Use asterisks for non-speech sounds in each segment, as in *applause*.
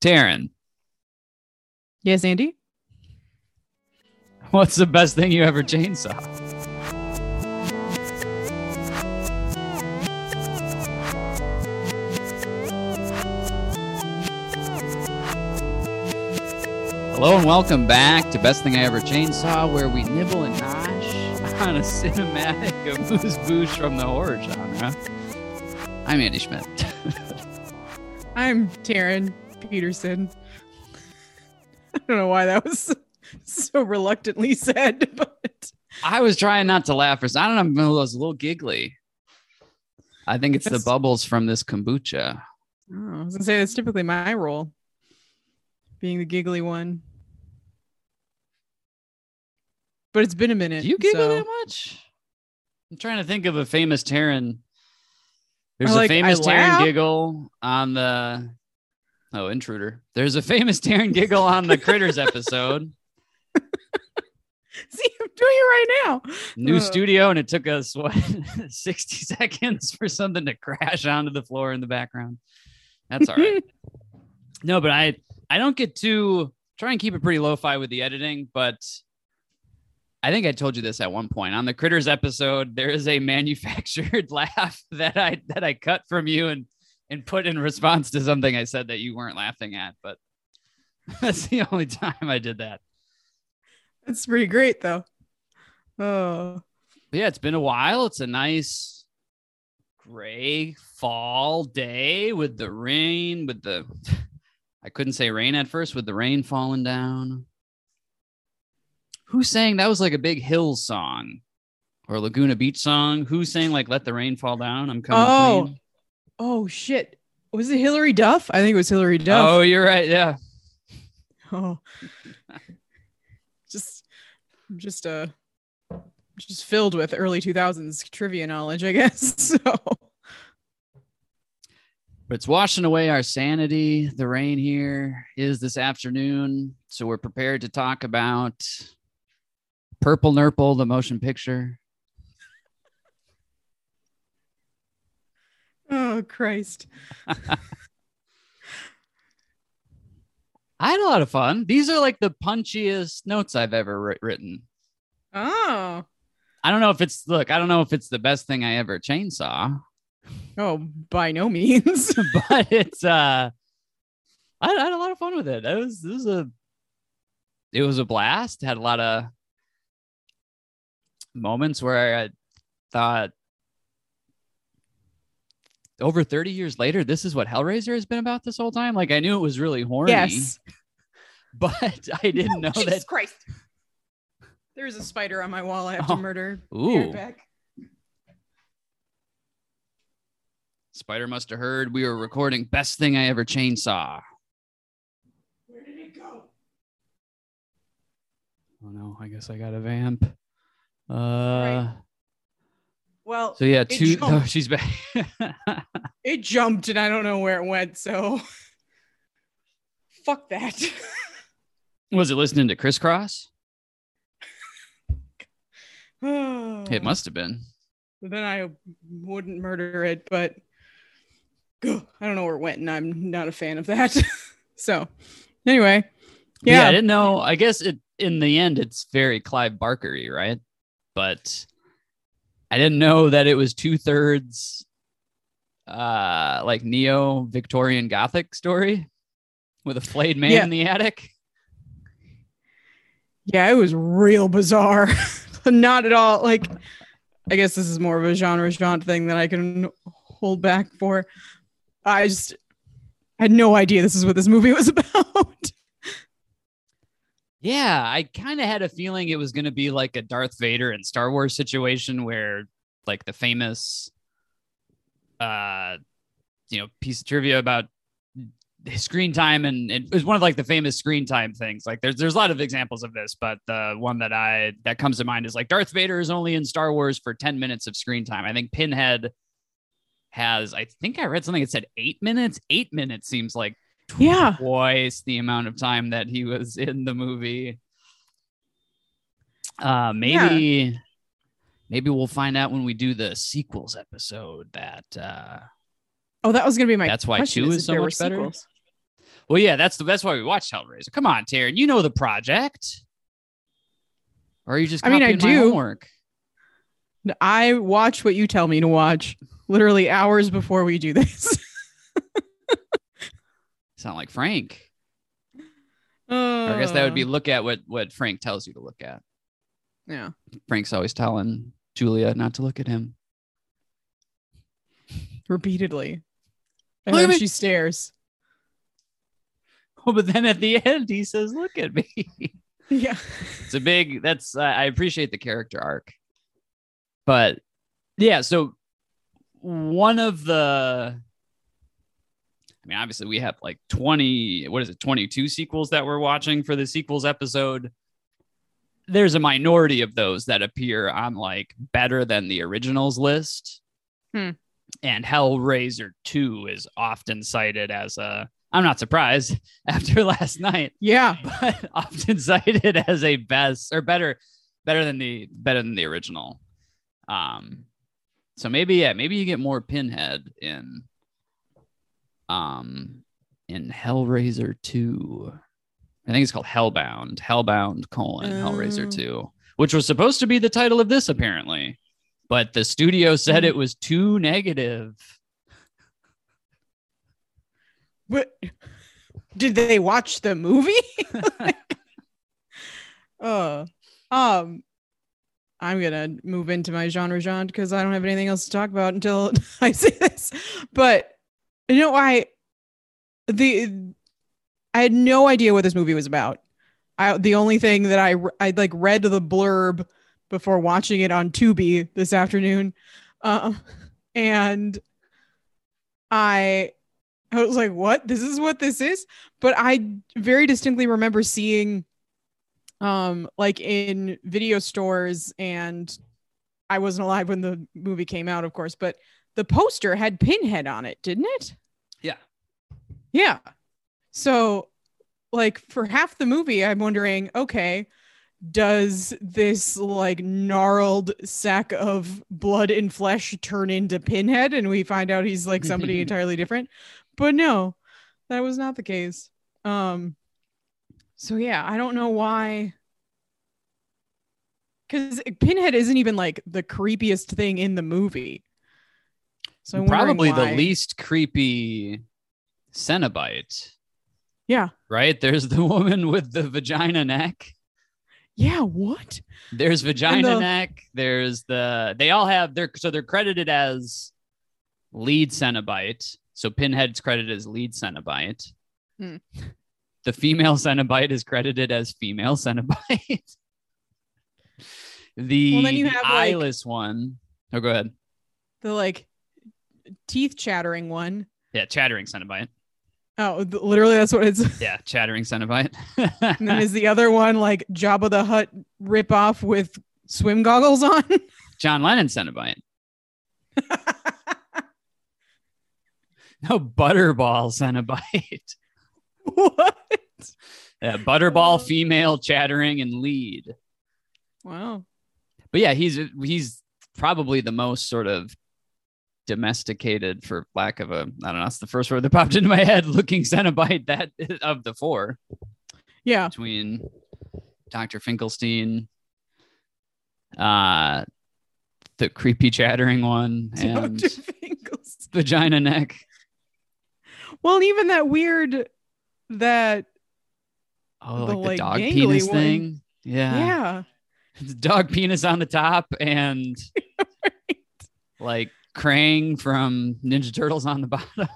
Taryn, Yes, Andy. what's the best thing you ever chainsaw? Hello and welcome back to Best Thing I Ever Chainsaw, where we nibble and nosh on a cinematic *laughs* amuse bouche from the horror genre. I'm Andy Schmidt. *laughs* I'm Taryn Peterson. I don't know why that was *laughs* so reluctantly said, *laughs* but I was trying not to laugh. For, I don't know. I was a little giggly. I think it's the bubbles from this kombucha. oh, I was gonna say that's typically my role, being the giggly one. But it's been a minute. Do you giggle so- that much? I'm trying to think of a famous Taryn. There's a like- I famous laugh. giggle on the. Oh, intruder. There's a famous Taryn giggle on the Critters episode. *laughs* See, I'm doing it right now. New Uh. studio, and it took us what *laughs* 60 *laughs* seconds for something to crash onto the floor in the background. That's all right. no, but I I don't get too try and keep it pretty lo-fi with the editing, but I think I told you this at one point on the Critters episode. There is a manufactured laugh that I that I cut from you and and put in response to something I said that you weren't laughing at, but *laughs* that's the only time I did that. That's pretty great, though. Oh, But yeah, it's been a while. It's a nice gray fall day with the rain, with the *laughs* I couldn't say rain at first, with the rain falling down. Who sang that was like a big Hills song or Laguna Beach song? Who sang like Let the Rain Fall Down? I'm coming Oh, clean. Oh shit! Was it Hilary Duff? I think it was Hilary Duff. Oh, you're right. Yeah. *laughs* Oh, just, just uh, just filled with early 2000s trivia knowledge, I guess. *laughs* So, But it's washing away our sanity. The rain here is this afternoon. So we're prepared to talk about Purple Nurple, the motion picture. Oh Christ! *laughs* I had a lot of fun. These are like the punchiest notes I've ever writ- written. Oh, I don't know if it's, look, I don't know if it's the best thing I ever chainsaw, oh, by no means. *laughs* but it's, uh, I, I had a lot of fun with it. It was, it was a, it was a blast. Had a lot of moments where I thought, over 30 years later, this is what Hellraiser has been about this whole time. Like I knew it was really horny, yes. *laughs* but I didn't know Jesus that. Christ! There's a spider on my wall. I have Oh. to murder. Ooh. back. Spider must have heard we were recording best thing I ever chainsaw. Where did it go? Oh no, I guess I got a vamp. Uh Right. Well, so yeah, two oh, *laughs* she's back. it jumped and I don't know where it went. So, *laughs* fuck that. *laughs* Was it listening to crisscross? *sighs* It must have been. then I wouldn't murder it, but *sighs* I don't know where it went, and I'm not a fan of that. so, anyway, Yeah. I didn't know. I guess it in the end it's very Clive Barkery, right? But I didn't know that it was two thirds uh like neo Victorian Gothic story with a flayed man Yeah. in the attic. yeah, it was real bizarre. *laughs* not at all. Like, I guess this is more of a genre genre thing that I can hold back for. I just had no idea this is what this movie was *laughs* about. Yeah, I kind of had a feeling it was going to be like a Darth Vader and Star Wars situation where like the famous uh you know piece of trivia about screen time and it was one of like the famous screen time things. Like there's there's a lot of examples of this but the one that i that comes to mind is like darth vader is only in star wars for 10 minutes of screen time. I think pinhead has i think i read something that said eight minutes? Eight minutes seems like Yeah. twice the amount of time that he was in the movie. Uh maybe maybe we'll find out when we do the sequels episode that uh Oh, that was gonna be my. That's why two is is so much better? sequels. Well, yeah, that's the that's why we watched Hellraiser. Come on, Taryn, you know the project. Or are you just I mean, I do. homework? I watch what you tell me to watch literally hours before we do this. *laughs* Sound like Frank. Or I guess that would be Uh, look at what what Frank tells you to look at. yeah. Frank's always telling Julia not to look at him. Repeatedly. And Look then she stares. Oh, but then at the end he says, "Look at me." Yeah. it's a big. That's uh, I appreciate the character arc, but yeah. So one of the, I mean, obviously we have like twenty. What is it? Twenty-two sequels that we're watching for the sequels episode. There's a minority of those that appear on like better than the originals list. Hmm. And Hellraiser 2 is often cited as a I'm not surprised *laughs* after last night Yeah. *laughs* but often cited as a best or better better than the better than the original um so maybe yeah maybe you get more pinhead in um in hellraiser 2 i think it's called hellbound hellbound colon hellraiser Oh. 2 which was supposed to be the title of this apparently but the studio said Hmm. it was too negative But did they watch the movie? *laughs* uh um I'm gonna move into my genre genre because I don't have anything else to talk about until *laughs* I say this. But you know, I the I had no idea what this movie was about. I the only thing that I I like read the blurb before watching it on Tubi this afternoon, uh, and I I was like, "What? This is what this is?" But I very distinctly remember seeing, um, like in video stores, and I wasn't alive when the movie came out, of course, but the poster had Pinhead on it, didn't it? Yeah. Yeah. So, like for half the movie, I'm wondering, okay, does this like gnarled sack of blood and flesh turn into Pinhead, and we find out he's like somebody *laughs* entirely different? But no, that was not the case. Um. So yeah, I don't know why. Because Pinhead isn't even like the creepiest thing in the movie. So probably the least creepy Cenobite, Yeah. right? There's the *laughs* woman with the vagina neck. Yeah. What? There's vagina the- neck. There's the they all have their so they're credited as lead Cenobite. So Pinhead's credited as lead Cenobite. Hmm. The female Cenobite is credited as female Cenobite. *laughs* the, Well, then you have, like- eyeless one. Oh, go ahead. The like teeth chattering one. Yeah, chattering Cenobite. Oh, th- literally, that's what it's. Yeah, chattering Cenobite. *laughs* And then is *laughs* the other one like Jabba the Hutt ripoff with swim goggles on? *laughs* John Lennon Cenobite. No, Butterball Cenobite. what? Yeah, Butterball, oh. female, chattering, and lead. Wow. But yeah, he's he's probably the most sort of domesticated, for lack of a, I don't know, that's the first word that popped into my head. *laughs* Looking Cenobite that of the four Yeah. between Dr. Finkelstein, uh, the creepy chattering one, *laughs* and vagina neck. Well, even that weird that Oh, The, like the like, dog penis one. thing. Yeah. yeah. *laughs* The dog penis on the top and like Krang from Ninja Turtles on the *laughs* bottom.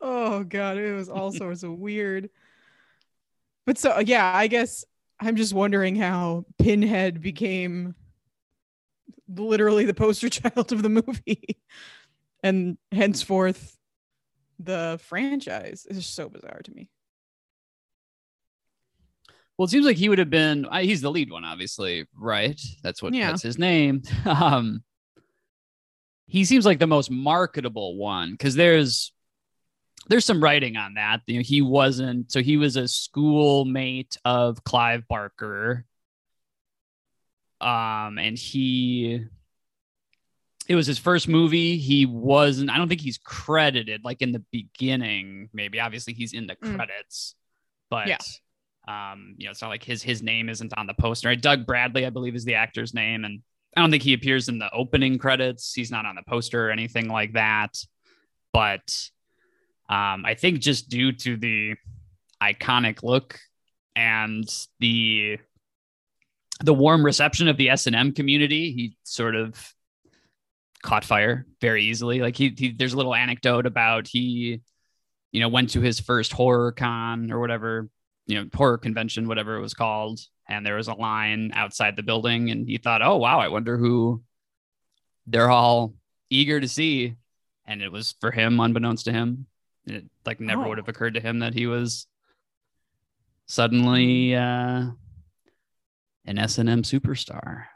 Oh god, it was all sorts of weird. But so yeah, I guess I'm just wondering how Pinhead became literally the poster *laughs* child of the movie. And henceforth the franchise is so bizarre to me. Well, it seems like he would have been. He's the lead one, obviously, right? That's what. Yeah. That's his name. *laughs* Um, he seems like the most marketable one because there's there's some writing on that. You know, he wasn't. So he was a schoolmate of Clive Barker. Um, and he it was his first movie. He wasn't, I don't think he's credited like in the beginning, maybe. Obviously, he's in the Mm. credits, but Yeah. Um, you know, it's not like his his name isn't on the poster. Right? Doug Bradley, I believe, is the actor's name, and I don't think he appears in the opening credits. He's not on the poster or anything like that. But um, I think just due to the iconic look and the the warm reception of the S and M community, he sort of caught fire very easily. Like he, he, there's a little anecdote about he, you know, went to his first horror con or whatever, you know, horror convention, whatever it was called, and there was a line outside the building, and he thought, oh wow, I wonder who they're all eager to see, and it was for him, unbeknownst to him. It like never Oh. would have occurred to him that he was suddenly uh, an S and M superstar.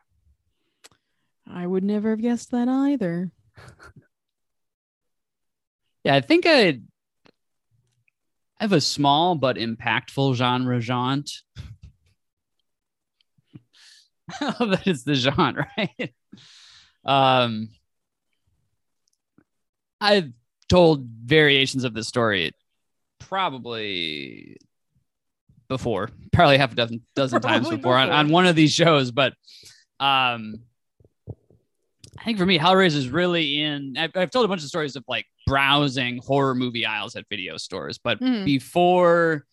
I would never have guessed that either. *laughs* Yeah, I think I I have a small but impactful genre jaunt. *laughs* that is the genre, *laughs* right? Um, I've told variations of this story probably before, probably half a dozen dozen times Probably before, On, on one of these shows, but um I think for me, Hellraiser is really in. I've, I've told a bunch of stories of like browsing horror movie aisles at video stores, but Mhm. before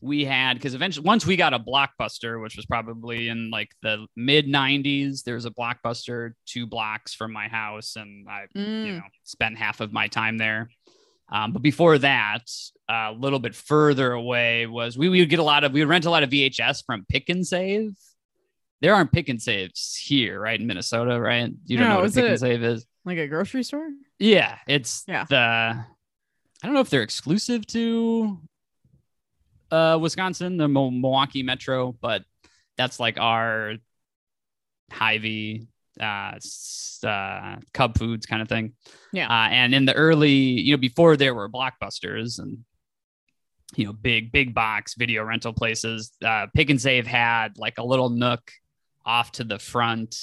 we had, because eventually, once we got a blockbuster, which was probably in like the mid 90s, there was a blockbuster two blocks from my house, and I, you Mm. know, spent half of my time there. Um, but before that, a little bit further away was we, we would get a lot of, we would rent a lot of VHS from Pick and Save. There aren't pick and saves here, right? In Minnesota, right? You don't No, know what a pick and save is. Like a grocery store? Yeah, it's Yeah. the I don't know if they're exclusive to uh Wisconsin, the Mo- Milwaukee Metro, but that's like our Hy-Vee uh, uh Cub Foods kind of thing. Yeah. Uh, and in the early, you know, before there were blockbusters and you know, big big box video rental places, uh Pick and Save had like a little nook off to the front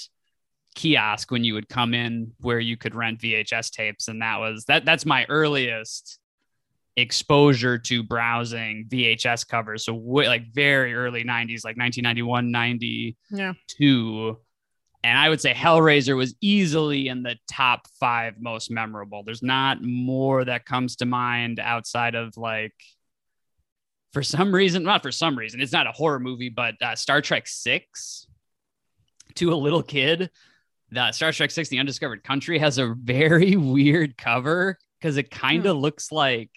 kiosk when you would come in where you could rent VHS tapes. And that was that that's my earliest exposure to browsing VHS covers. So way, like very early 90s like 1991 92 Yeah. and I would say Hellraiser was easily in the top 5 most memorable. There's not more that comes to mind outside of like for some reason not for some reason it's not a horror movie but uh, Star Trek 6 to a little kid that Star Trek 6 The Undiscovered Country has a very *laughs* weird cover because it kind of looks like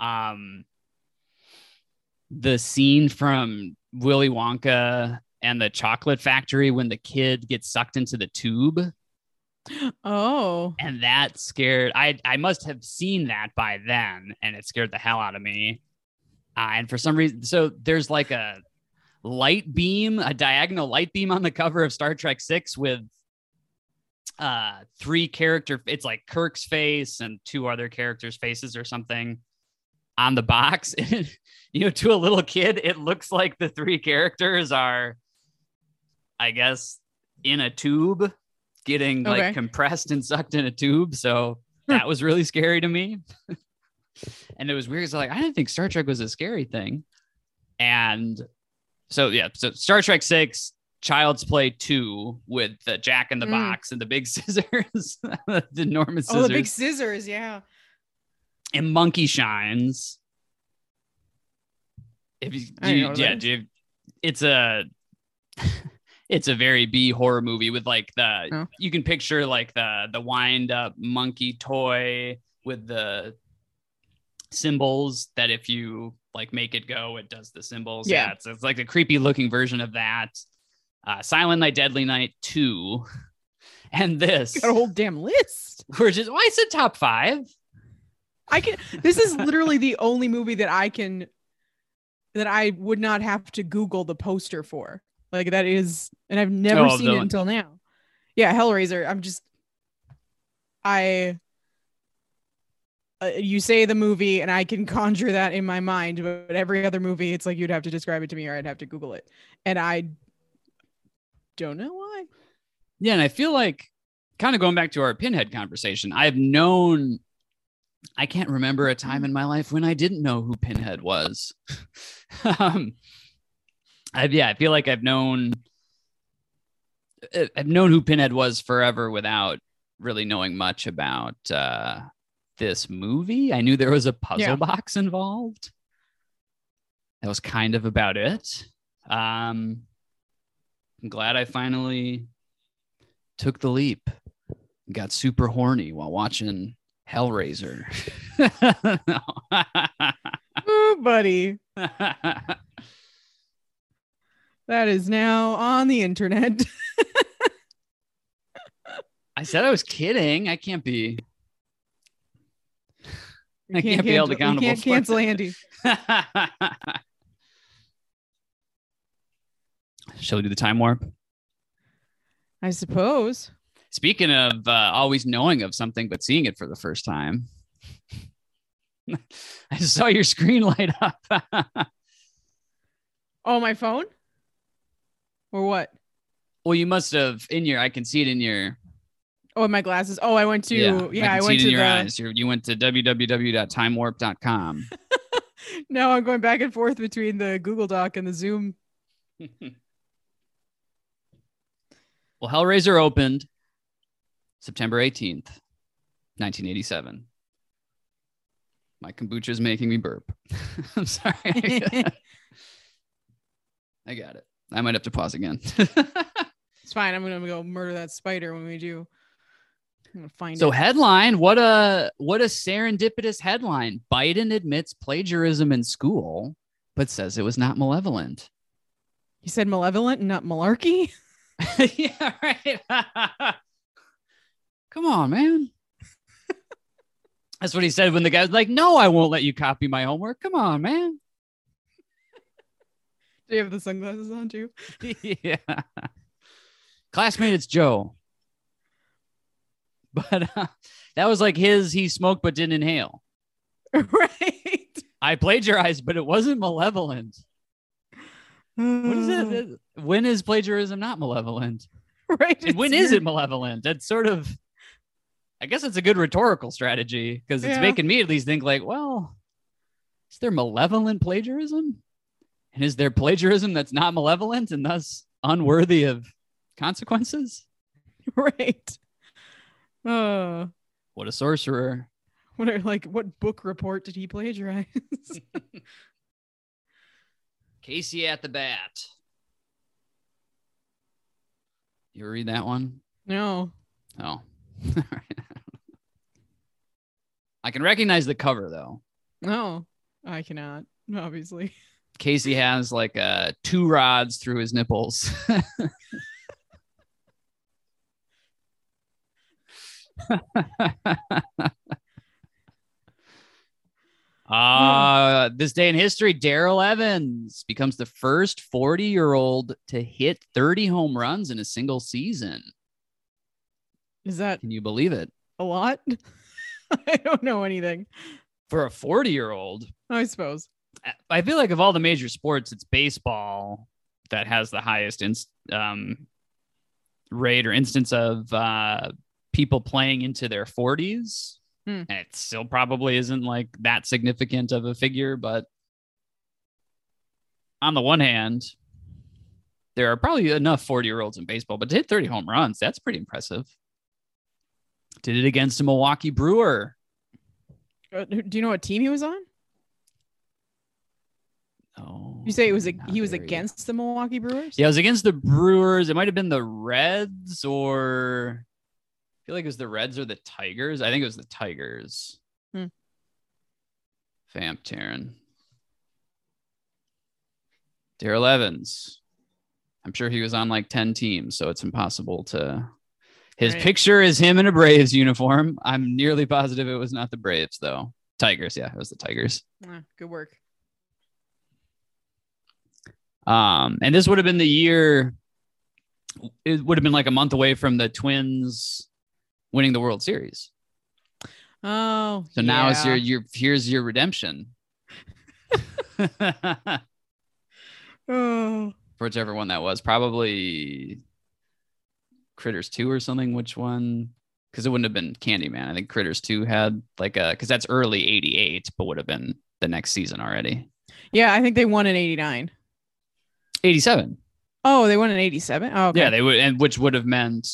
um the scene from Willy Wonka and the Chocolate Factory when the kid gets sucked into the tube Oh. and that scared I I must have seen that by then and it scared the hell out of me. Uh, and for some reason so there's like a light beam, a diagonal light beam on the cover of Star Trek 6 with uh three character it's like Kirk's face and two other characters faces or something on the box. *laughs* you know, to a little kid, it looks like the three characters are I guess in a tube getting like compressed and sucked in a tube. So *laughs* that was really scary to me. *laughs* and it was weird. So like I didn't think Star Trek was a scary thing. And so yeah, so Star Trek Six, Child's Play Two with the Jack in the Mm. Box and the big *laughs* scissors, *laughs* the enormous Oh, the big scissors. Yeah. and Monkey Shines. If you, do what yeah, do you- it's a *laughs* it's a very B horror movie with like the Oh. you can picture like the the wind up monkey toy with the cymbals that if you like make it go, it does the cymbals. Yeah. it's, it's like a creepy looking version of that. Uh, Silent Night, Deadly Night two, *laughs* and this, Got a whole damn list. *laughs* which is why it's a top five. I can. This is literally the only movie that I can that I would not have to Google the poster for. Like that is, and I've never Oh, seen it until now. Yeah, Hellraiser. I'm just, I. Uh, you say the movie, and I can *laughs* conjure that in my mind. But every other movie, it's like you'd have to describe it to me, or I'd have to Google it, and I don't know why. Yeah, and I feel like kind of going back to our pinhead conversation, I've known I can't remember a time in my life when I didn't know who Pinhead was. *laughs* um, I've yeah, I feel like I've known uh, I've known who Pinhead was forever without really knowing much about uh, this movie. I knew there was a puzzle Yeah. box involved. That was kind of about it. Um, I'm glad I finally took the leap. Got super horny while watching Hellraiser. *laughs* Ooh, buddy. That is now on the internet. *laughs* I said I was kidding. I can't be. I can't be held accountable You can't cancel. Andy. *laughs* Shall we do the time warp? I suppose. Speaking of uh, always knowing of something but seeing it for the first time, *laughs* I saw your screen light up. *laughs* Oh, my phone? Or what? well, you must have in your. I can see it in your. Oh, my glasses. Oh, I went to yeah, I, I, can went to in the your eyes. You're, you went to www.timewarp.com. *laughs* No, I'm going back and forth between the Google Doc and the Zoom. *laughs* well, Hellraiser opened September 18th, 1987. My kombucha is making me burp. *laughs* I'm sorry. I got it. I might have to pause again. It's fine. I'm gonna go murder that spider when we do. Find so it. headline, what a what a serendipitous headline. Biden admits plagiarism in school, but says it was not malevolent. He said malevolent, not malarkey. *laughs* yeah, right. *laughs* Come on, man. That's what he said when the guy was like, No, I won't let you copy my homework. Come on, man. Do you have the sunglasses on too? *laughs* yeah. Classmate, it's Joe. *laughs* But uh, that was like his, he smoked but didn't inhale. *laughs* right. I plagiarized, but it wasn't malevolent. What is it? *sighs* When is plagiarism not malevolent? Right. And when is it malevolent? That's sort of, I guess it's a good rhetorical strategy because it's Yeah. making me at least think like, well, is there malevolent plagiarism? And is there plagiarism that's not malevolent and thus unworthy of consequences? *laughs* Right. Uh, What a sorcerer. what are like? What book report did he plagiarize? *laughs* Casey at the bat. You read that one? no. Oh. *laughs* I can recognize the cover though. No, I cannot. Obviously. Casey has like uh two rods through his nipples. *laughs* *laughs* Uh, this day in history, Darrell Evans becomes the first 40 year old to hit 30 home runs in a single season. Is that Can you believe it? a lot? *laughs* I don't know anything. For a 40 year old, I suppose. I feel like of all the major sports, it's baseball that has the highest inst- um, rate or instance of uh, people playing into their 40s. Hmm. And it still probably isn't like that significant of a figure. But on the one hand, there are probably enough 40 year olds in baseball, but to hit 30 home runs, that's pretty impressive. Did it against a Milwaukee Brewer. Uh, do you know what team he was on? Oh, You say it was a, he was against the Milwaukee Brewers. Yeah, it was against the Brewers. It might have been the Reds or feel like it was the Reds or the Tigers. I think it was the Tigers. Hmm. Vamp Taryn. Darrell Evans. I'm sure he was on like 10 teams, so it's impossible to. His Right. picture is him in a Braves uniform. I'm nearly positive it was not the Braves, though. Tigers. Yeah, it was the Tigers. Ah, good work. Um, and this would have been the year. It would have been like a month away from the Twins winning the World Series. Oh, So now it's your your here's your redemption. *laughs* Oh, For whichever one that was, probably Critters 2 or something. Which one? Because it wouldn't have been Candyman. I think Critters 2 had like a, because that's early 88, but would have been the next season already. Yeah, I think they won in 89. 87. Oh, they won in 87. Oh, okay. Yeah, they would, and which would have meant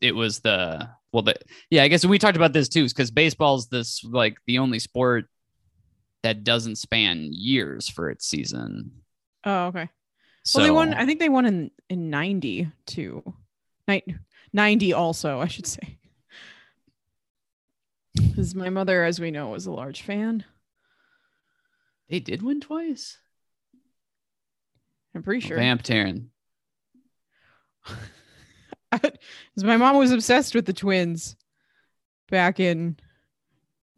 it was the, well, the, yeah, I guess we talked about this too, because baseball's this like the only sport that doesn't span years for its season. Oh, okay. So well, they won. I think they won in in 90 too. Ni- 90 also, I should say. Because my mother, as we know, was a large fan. they did win twice. I'm pretty sure. Vamp Taryn. *laughs* Because *laughs* my mom was obsessed with the twins back in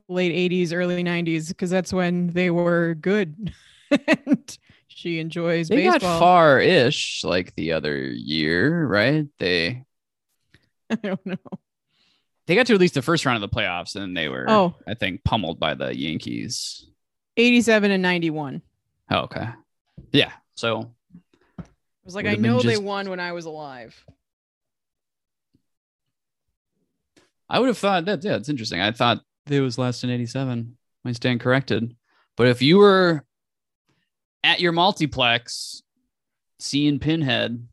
late 80s, early 90s, because that's when they were good. *laughs* and she enjoys They baseball. got far-ish like the other year, right? They *laughs* I don't know. they got to at least the first round of the playoffs, and they were, Oh, I think, pummeled by the Yankees. 87 and 91. Oh, okay, yeah. So I was like, I know they won when I was alive. I would have thought that yeah, it's interesting. I thought it was last in '87. I stand corrected. But if you were at your multiplex seeing Pinhead,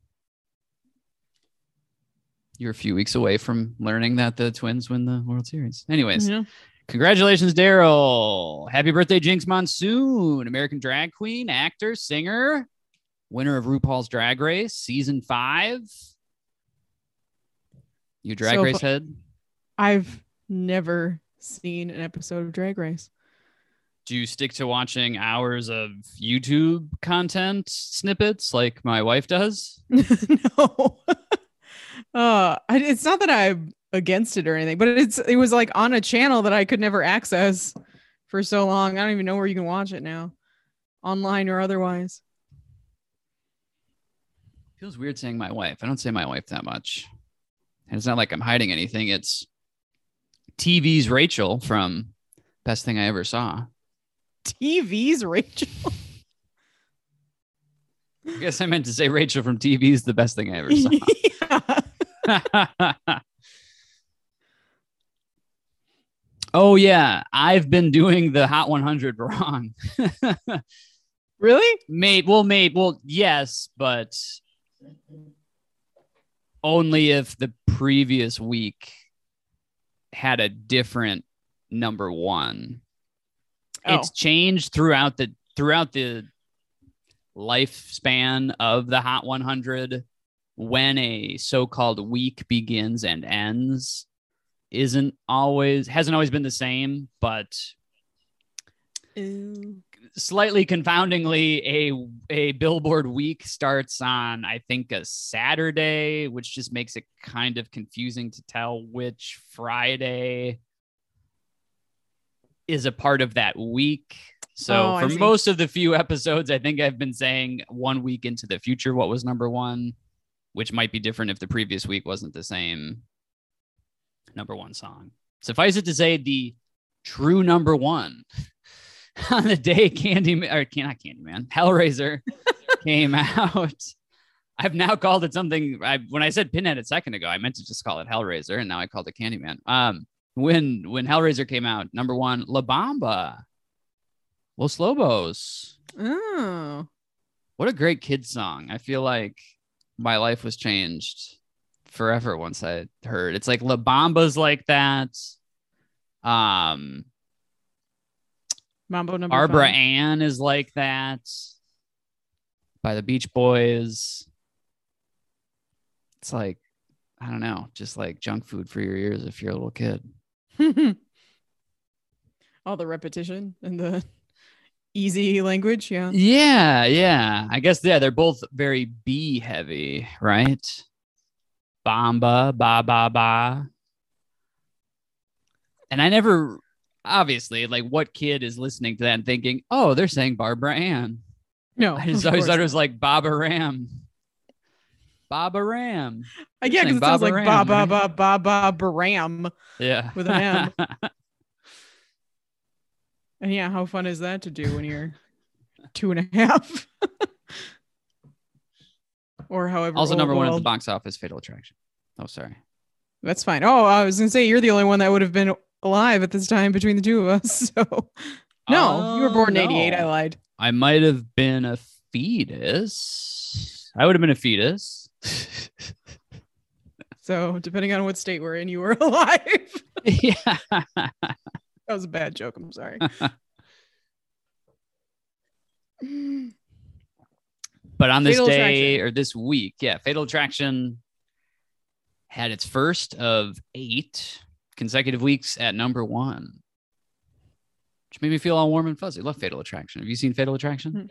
you're a few weeks away from learning that the Twins win the World Series. Anyways, Yeah. congratulations, Darrell! Happy birthday, Jinkx Monsoon, American drag queen, actor, singer, winner of RuPaul's Drag Race season five. You drag So race head. I've never seen an episode of Drag Race. do you stick to watching hours of YouTube content snippets like my wife does? *laughs* no. *laughs* uh, it's not that I'm against it or anything, but it's it was like on a channel that I could never access for so long. I don't even know where you can watch it now, online or otherwise. Feels weird saying my wife. I don't say my wife that much. And it's not like I'm hiding anything. It's TV's Rachel from Best Thing I Ever Saw. TV's Rachel. *laughs* I guess I meant to say Rachel from TV's the best thing I ever saw. *laughs* yeah. *laughs* oh yeah, I've been doing the Hot 100 wrong. Really? Mate, well, mate, well, yes, but only if the previous week had a different number one. Oh. It's Oh. changed throughout the throughout the lifespan of the Hot 100 when a so-called week begins and ends isn't always hasn't always been the same but slightly confoundingly a a billboard week starts on i think a saturday which just makes it kind of confusing to tell which friday is a part of that week. So Oh, for most of the few episodes i think i've been saying one week into the future what was number one which might be different if the previous week wasn't the same number one song. Suffice it to say the true number one *laughs* on the day Candy or not Candyman Hellraiser *laughs* came out. I've now called it something. I when I said Pinhead a second ago, I meant to just call it Hellraiser, and now I called it Candyman. Um, when when Hellraiser came out, number one, La Bamba, Los Lobos. Oh. What a great kid song! I feel like my life was changed forever once I heard. It's like La Bamba's like that. Um, Mambo number Barbara five. Ann is like that by the Beach Boys. It's like, I don't know, just like junk food for your ears if you're a little kid. *laughs* All the repetition and the *laughs* easy language. Yeah. Yeah, yeah. I guess, yeah, they're both very B heavy, right? Bamba, ba, ba, ba. And I never, obviously, like, what kid is listening to that and thinking, oh, they're saying Barbara Ann? No. I just always thought it was like Baba Ram. Baba Ram. Uh, yeah, because it sounds like Ram, ba ba right? ba ba ba Baram. Yeah. With an M. *laughs* And yeah, how fun is that to do when you're two and a half? *laughs* or however. also, number one at the box office, Fatal Attraction. Oh, sorry. That's fine. Oh, I was gonna say you're the only one that would have been alive at this time between the two of us. *laughs* So no, you were born in Oh, '88. I lied. I might have been a fetus. I would have been a fetus. So depending on what state we're in, you were *laughs* alive. yeah. that was a bad joke. I'm sorry. *laughs* But on this Fatal day Attraction. or this week, yeah, Fatal Attraction had its first of eight consecutive weeks at number one, which made me feel all warm and fuzzy. Love Fatal Attraction. Have you seen Fatal Attraction? Hmm.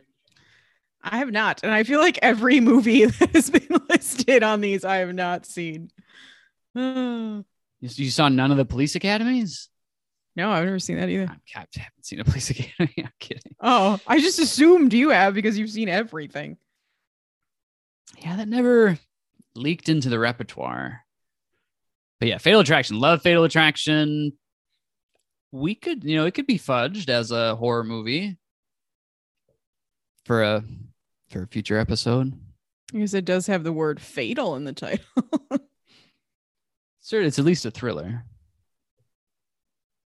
I have not, and I feel like every *laughs* movie *laughs* that has been listed on these, I have not seen. *sighs* You, you saw none of the Police Academies? no, I've never seen that either. I'm- I haven't seen a Police *laughs* Academy. I'm kidding. Oh, I just assumed you have because you've seen everything. Yeah, that never leaked into the repertoire. But yeah, Fatal Attraction. Love Fatal Attraction. We could, you know, it could be fudged as a horror movie for a for a future episode. Because it does have the word fatal in the title. Sure, it's at least a thriller.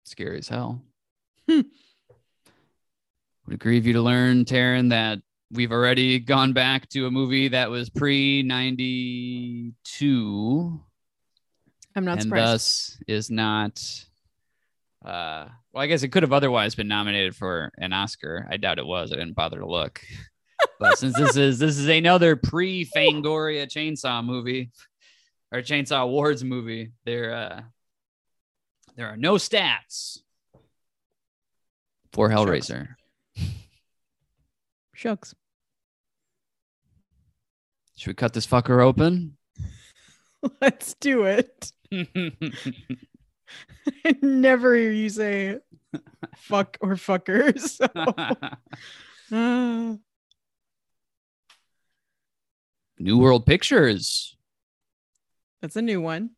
Scary as hell. Hmm. Would it grieve you to learn, Taryn, that we've already gone back to a movie that was pre ninety two. I'm not and surprised. thus is not uh well i guess it could have otherwise been nominated for an oscar i doubt it was i didn't bother to look *laughs* but since this is this is another pre fangoria chainsaw movie or chainsaw awards movie there uh there are no stats for hellraiser Shucks. should we cut this fucker open *laughs* Let's do it. I *laughs* never hear you say fuck or fucker. *laughs* So. Uh, *laughs* *sighs* new world pictures that's a new one.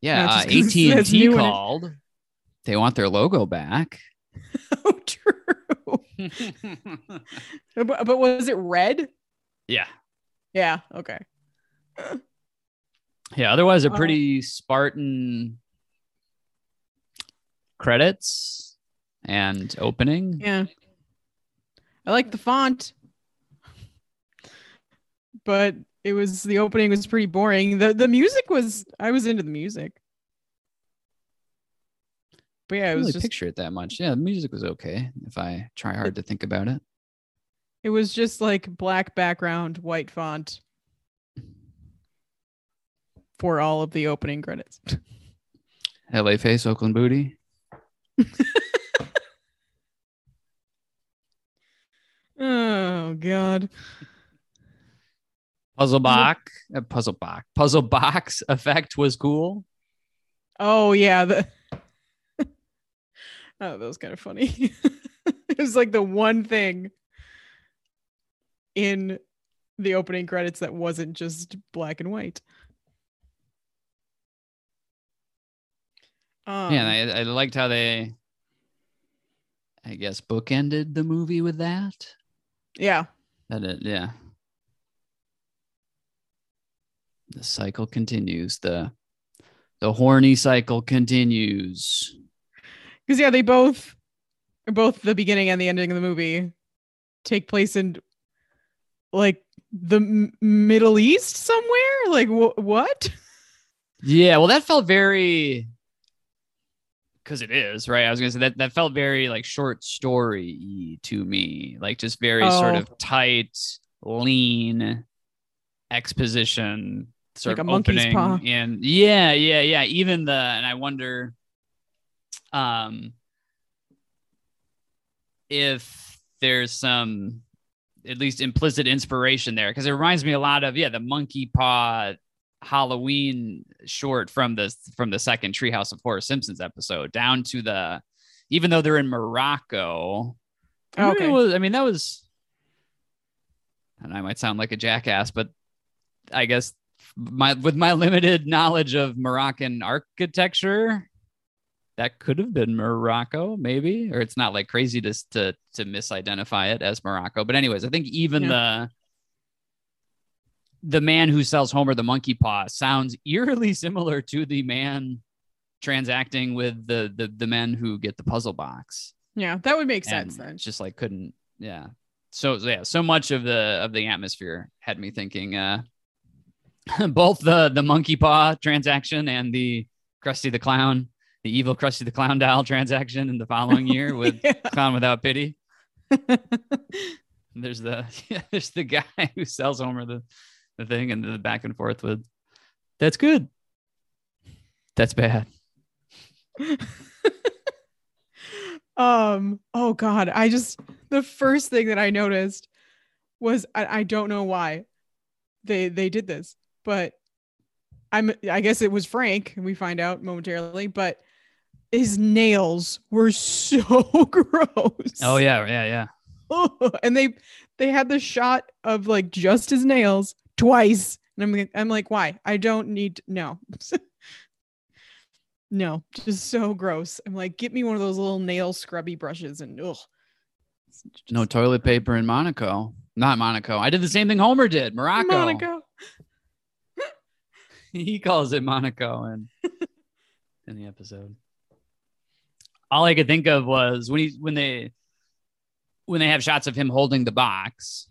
yeah uh, just 'cause it says at&t new in it. called they want their logo back Oh, true. But, but was it red? yeah. Yeah. Okay. Yeah. Otherwise, a Oh. Uh, pretty Spartan credits and opening. Yeah. I like the font. But it was the opening was pretty boring. The the music was I was into the music. But yeah, I it was really just picture it that much. Yeah, the music was okay if I try hard to think about it. it was just like black background, white font for all of the opening credits. LA Face, Oakland Booty. *laughs* Oh god. Puzzle box, uh, puzzle box, puzzle box effect was cool. Oh yeah, the *laughs* Oh, that was kind of funny. *laughs* it was like the one thing in the opening credits that wasn't just black and white. Um, yeah, I, I liked how they, I guess, bookended the movie with that. yeah. That it, yeah. The cycle continues. The the horny cycle continues. Because yeah, they both both the beginning and the ending of the movie take place in like the M- Middle East somewhere. Like wh- what? *laughs* Yeah, well, that felt very because it is right. I was gonna say that that felt very like short story to me, like just very sort Oh. of tight, lean exposition, sort Like of a monkey's opening, paw. and yeah, yeah, yeah. Even the and I wonder, um, if there's some at least implicit inspiration there because it reminds me a lot of yeah the monkey paw Halloween short from the from the second Treehouse of Horror Simpsons episode down to the even though they're in Morocco. Mean, Okay. was- I mean that was and I might sound like a jackass, but I guess my with my limited knowledge of Moroccan architecture, that could have been Morocco, maybe, or it's not like crazy to to to misidentify it as Morocco. But anyways, I think even the the man who sells Homer the monkey paw sounds eerily similar to the man transacting with the the the men who get the puzzle box. Yeah, that would make sense and then. Just like couldn't, yeah. So yeah, so much of the of the atmosphere had me thinking uh *laughs* both the the monkey paw transaction and the Krusty the Clown, the evil Krusty the Clown doll transaction in the following *laughs* year with Yeah. Clown Without Pity. *laughs* There's the yeah, there's the guy who sells Homer the, the thing and the back and forth with that's good. That's bad. *laughs* um oh god i just the first thing that i noticed was I, I don't know why they they did this but i'm i guess it was frank we find out momentarily but his nails were *laughs* so gross Oh yeah, yeah, yeah. *laughs* and they they had the shot of like just his nails twice and i'm like- i'm like why i don't need no *laughs* no just so gross i'm like get me one of those little nail scrubby brushes and ugh. No toilet paper in Monaco. Not Monaco. I did the same thing Homer did. Morocco. Monaco. *laughs* he calls it Monaco in *laughs* in the episode. All I could think of was when he when they when they have shots of him holding the box.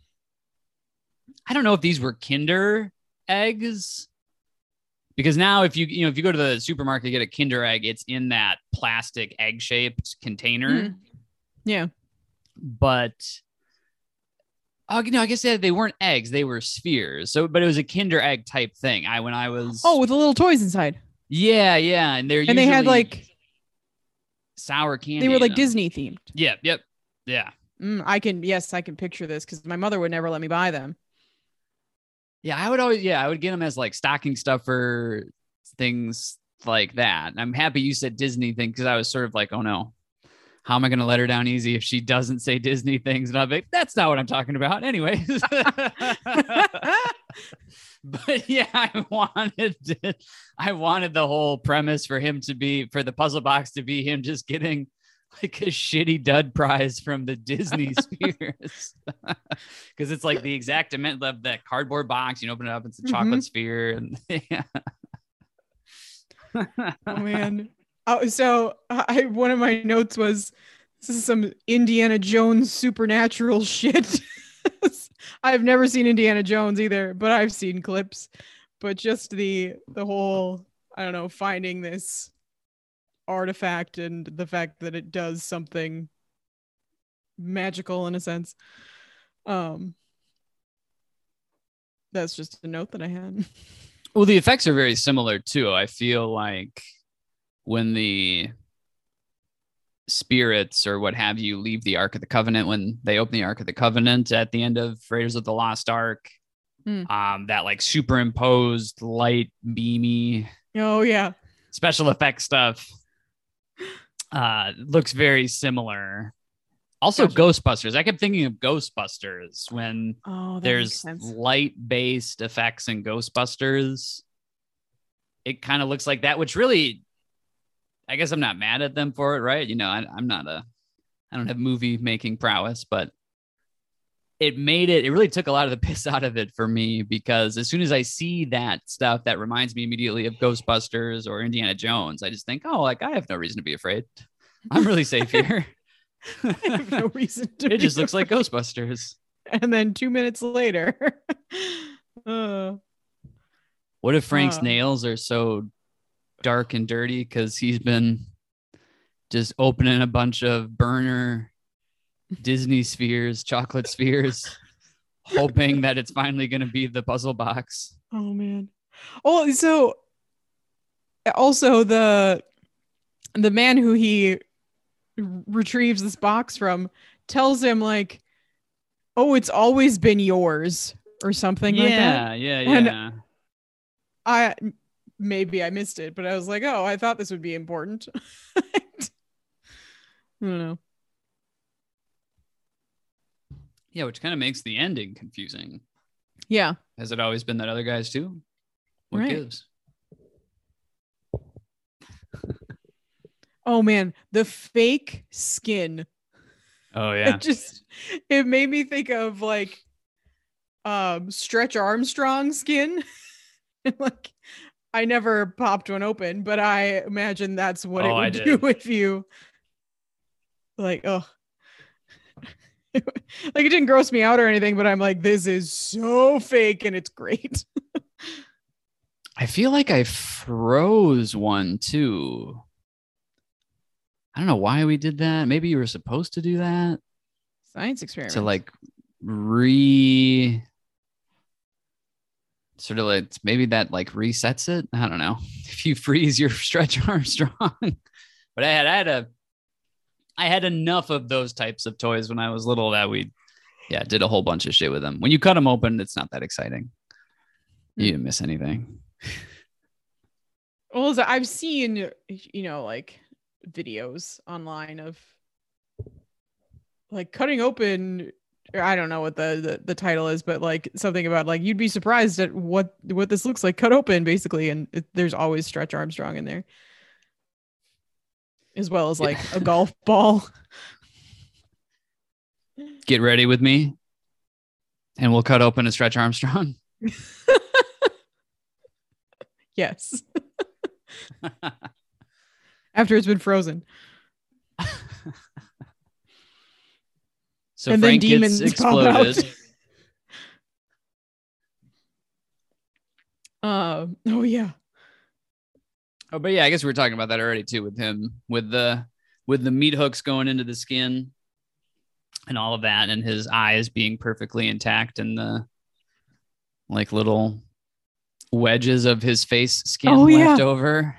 I don't know if these were Kinder eggs. Because now if you you know if you go to the supermarket get a Kinder egg, it's in that plastic egg shaped container. Mm. Yeah. But oh you no, I guess they, they weren't eggs, they were spheres. So but it was a Kinder egg type thing. I when I was Oh, with the little toys inside. yeah, yeah, and they're And they had like sour candy. they were like. Disney themed. Yep, yep, yeah, Mm, I can yes, I can picture this because my mother would never let me buy them. Yeah. I would always yeah, I would get them as like stocking stuffer things like that. I'm happy you said Disney thing because I was sort of like, oh no, how am I going to let her down easy if she doesn't say Disney things? And be like, that's not what I'm talking about, anyways. *laughs* but yeah, I wanted to- I wanted the whole premise for him to be for the puzzle box to be him just getting *laughs* like a shitty dud prize from the Disney *laughs* spheres. *laughs* Because it's like the exact amount of that cardboard box. You open it up, it's a Mhm. chocolate sphere. And yeah. Oh man. Oh, so I one of my notes was this is some Indiana Jones supernatural shit. I've never seen Indiana Jones either, but I've seen clips. But just the the whole I don't know finding this artifact and the fact that it does something magical in a sense. Um that's just a note that I had. *laughs* Well, the effects are very similar too. I feel like when the spirits or what have you leave the Ark of the Covenant, when they open the Ark of the Covenant at the end of Raiders of the Lost Ark, Hmm. um, that like superimposed light, beamy Oh yeah. special effect stuff uh, looks very similar. Also, Gotcha. Ghostbusters. I kept thinking of Ghostbusters when Oh, there's light based effects in Ghostbusters. It kind of looks like that, which really, I guess I'm not mad at them for it, right? You know, I, I'm not a, I don't have movie making prowess, but it made it, it really took a lot of the *laughs* piss out of it for me because as soon as I see that stuff, that reminds me immediately of Ghostbusters or Indiana Jones. I just think, oh, like I have no reason to be afraid. I'm really safe *laughs* here. I have no reason to. *laughs* it just looks like. Ghostbusters. And then two minutes later, uh, What if Frank's Uh. nails are so dark and dirty because he's been just opening a bunch of burner Disney spheres, chocolate spheres, hoping that it's finally going to be the puzzle box? oh man. Oh, so also the the man who he retrieves this box from tells him like, "Oh, it's always been yours," or something like that. yeah, yeah, yeah. I maybe I missed it, but I was like, "Oh, I thought this would be important." *laughs* I don't know. Yeah, which kind of makes the ending confusing. Yeah. Has it always been that other guys too? What Right. gives? Oh man, the fake skin. Oh *laughs* yeah. It just it made me think of like um Stretch Armstrong skin. *laughs* like I never popped one open, but I imagine that's what Oh, it would *laughs* do if you like oh *laughs* like it didn't gross me out or anything, but I'm like, this is so fake and it's great. *laughs* I feel like I froze one too. I don't know why we did that. Maybe you were supposed to do that Science experiment. to like re sort of like maybe that like resets it. I don't know. *laughs* If you freeze your stretch Armstrong. but I had I had a I had enough of those types of toys when I was little that we yeah, did a whole bunch of shit with them. When you cut them open, it's not that exciting. Hmm. You didn't miss anything. *laughs* Well, I've seen, you know, like videos online of like cutting open. Or I don't know what the, the the title is, but like something about like you'd be surprised at what what this looks like cut open, basically, and it, there's always Stretch Armstrong in there, as well as like a golf *laughs* ball. Get ready with me. And we'll cut open a stretch Armstrong. *laughs* Yes, *laughs* after it's been frozen, So and then demons gets exploded. uh, oh yeah, Oh, but yeah, I guess we were talking about that already too with him with the with the meat hooks going into the skin and all of that, and his eyes being perfectly intact and the like little wedges of his face skin Oh, yeah. left over.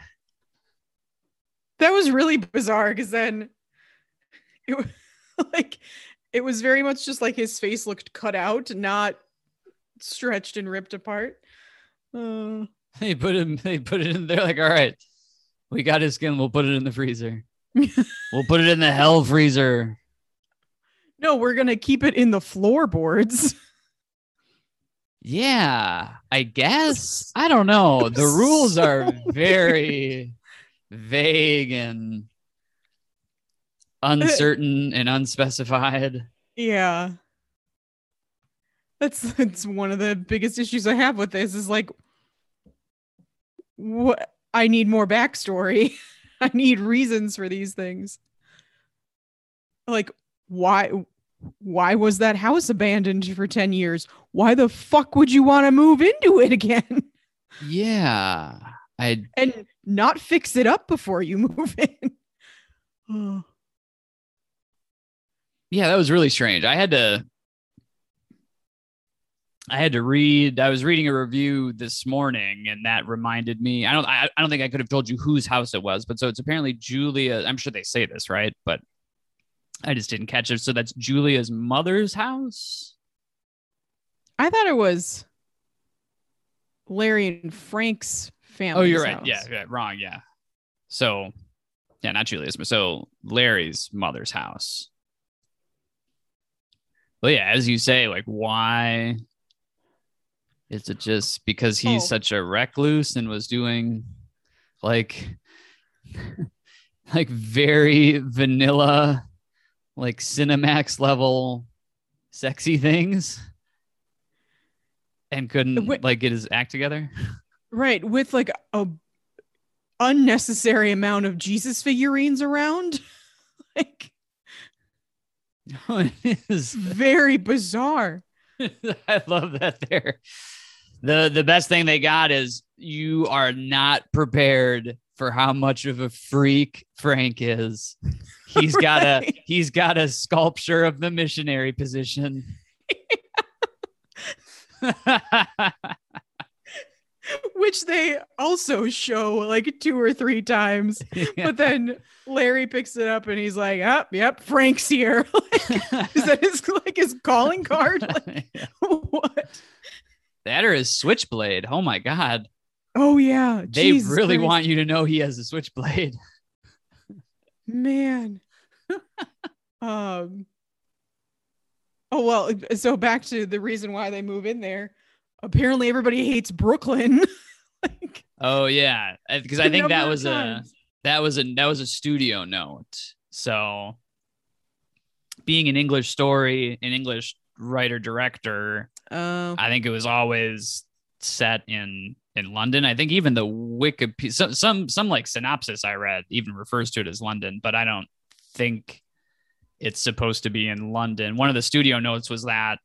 that was really bizarre because then it was *laughs* like it was very much just like his face looked cut out, not stretched and ripped apart. Uh, *laughs* They put him. They put it in. They're like, all right, we got his skin. We'll put it in the freezer. *laughs* we'll put it in the hell freezer. no, we're gonna keep it in the floorboards. *laughs* Yeah, I guess. I don't know. The rules are very vague and uncertain and unspecified. yeah. That's that's one of the biggest issues I have with this is like what I need more backstory. *laughs* I need reasons for these things. Like why why was that house abandoned for 10 years? Why the fuck would you want to move into it again *laughs* Yeah, I and not fix it up before you *laughs* move in? Yeah, that was really strange. I had to I had to read I was reading a review this morning and that reminded me. I don't I, I don't think I could have told you whose house it was, but so it's apparently Julia. I'm sure they say this, right? But I just didn't catch it. So that's Julia's mother's house. I thought it was Larry and Frank's family. Oh, you're right. Yeah, yeah, wrong. Yeah. So, yeah, not Julia's, but so Larry's mother's house. But yeah, as you say, like, why is it just because he's Oh. such a recluse and was doing like, *laughs* like very vanilla, like Cinemax level sexy things and couldn't Wait- like get his act together? Right, with like a unnecessary amount of Jesus figurines around. *laughs* like *laughs* it is very bizarre. I love that there. The the best thing they got is you are not prepared for how much of a freak Frank is. He's got a *laughs* he's got a sculpture of the missionary position. *laughs* Which they also show like two or three times. *laughs* But then Larry picks it up and he's like, Yep, yep, Frank's here. Is that his like his calling card? Like, what? That or his switchblade. Oh my god. Oh yeah. They Jesus really Christ. want you to know he has a switchblade. man *laughs* um oh well so back to the reason why they move in there apparently everybody hates brooklyn *laughs* like Oh yeah. Because I think that was a that was a that was a studio note. So being an English story, an English writer director, Uh, I think it was always set in in London. I think even the Wikipedia some some some like synopsis I read even refers to it as London, but I don't think it's supposed to be in London. One of the studio notes was that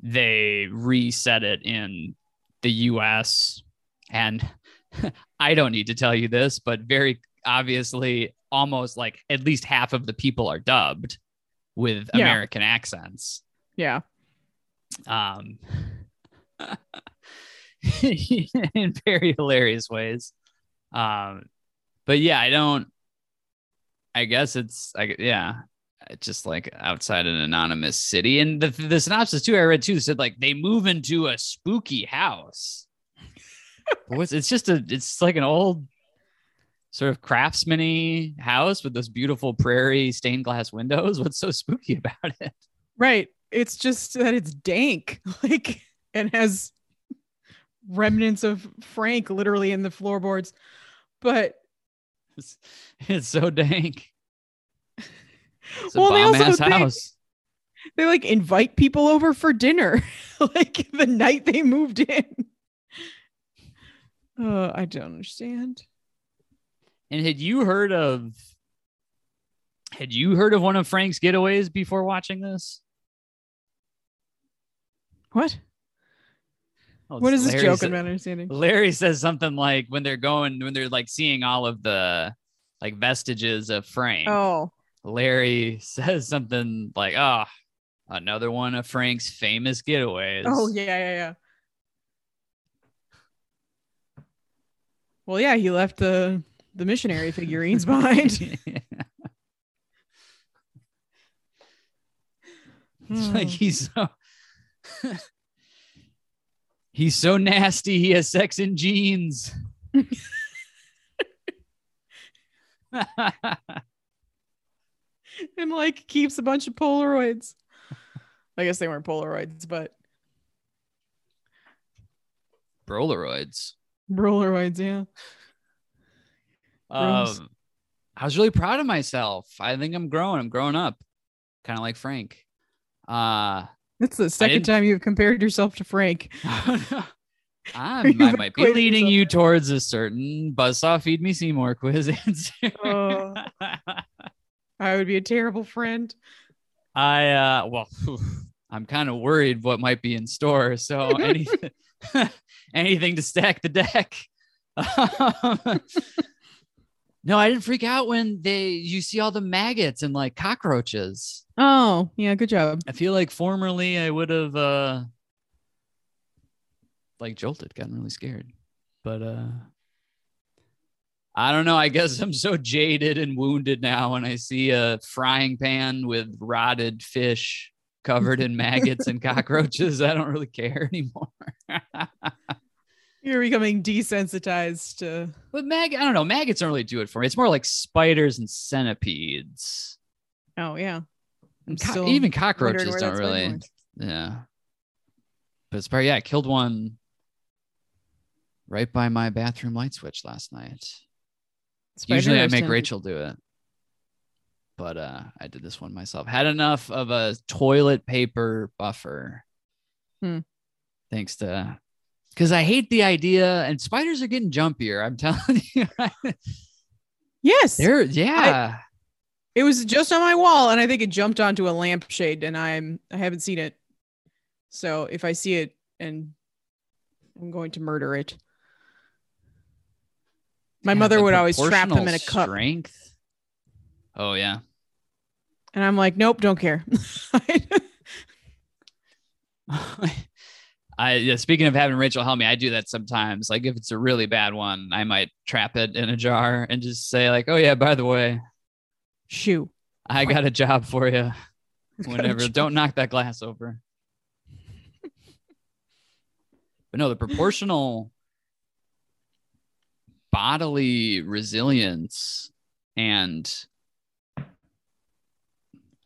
they reset it in the US and *laughs* I don't need to tell you this, but very obviously almost like at least half of the people are dubbed with Yeah. American accents yeah. Um *laughs* in very hilarious ways. Um but yeah i don't i guess it's i yeah it's just like outside an anonymous city. And the, the synopsis too i read too said like they move into a spooky house. What's it's just a it's like an old sort of craftsman house with those beautiful prairie stained glass windows. *laughs* What's so spooky about it? Right. It's just that it's dank, *laughs* like, and has remnants of Frank literally in the floorboards. But It's, *laughs* it's so dank. *laughs* It's Well, they also house. they like invite people over for dinner, like the night they moved in. Uh, I don't understand. And had you heard of had you heard of one of Frank's getaways before watching this? What? Oh, What is this joke sa- I'm not understanding? Larry says something like when they're going when they're like seeing all of the like vestiges of Frank. Oh, Larry says something like, "Oh, another one of Frank's famous getaways." oh yeah, yeah, yeah. Well, yeah, he left the the missionary figurines behind. *laughs* *laughs* It's like Hmm. he's so *laughs* he's so nasty. He has sex in jeans. *laughs* and like keeps a bunch of Polaroids. I guess they weren't Polaroids, but Polaroids. Polaroids, yeah. Um, I was really proud of myself. I think I'm growing. I'm growing up, kind of like Frank. Uh, That's the 2nd time you've compared yourself to Frank. *laughs* *laughs* I might be leading you towards a certain Buzzsaw Feed Me Seymour quiz answer. Oh. I would be a terrible friend. I uh well *laughs* I'm kind of worried what might be in store. So anything anything to stack the deck. no, I didn't freak out when they you see all the maggots and like cockroaches. Oh, yeah, good job. I feel like formerly I would have uh like jolted, gotten really scared. But uh I don't know. I guess I'm so jaded and wounded now when I see a frying pan with rotted fish covered in maggots and *laughs* cockroaches. I don't really care anymore. *laughs* You're becoming desensitized to but mag I don't know. Maggots don't really do it for me. It's more like spiders and centipedes. Oh yeah. Co- even cockroaches don't really. Yeah. But it's probably, yeah, I killed one right by my bathroom light switch last night. Usually I make Rachel do it. But uh I did this one myself. Had enough of a toilet paper buffer. Hmm. Thanks to because I hate the idea, and spiders are getting jumpier. I'm *laughs* telling you, Yes. they're yeah. It was just on my wall, and I think it jumped onto a lampshade, and I'm I haven't seen it. So if I see it, and I'm going to murder it. My Yeah, mother would always trap them in a cup, Strength. Oh yeah. and I'm like, nope, don't care. *laughs* I yeah, speaking of having Rachel help me, I do that sometimes. Like if it's a really bad one, I might trap it in a jar and just say like, "Oh yeah, by the way, Shoo. I got a job for you. *laughs* Whenever, don't knock that glass over." but no, the proportional bodily resilience and I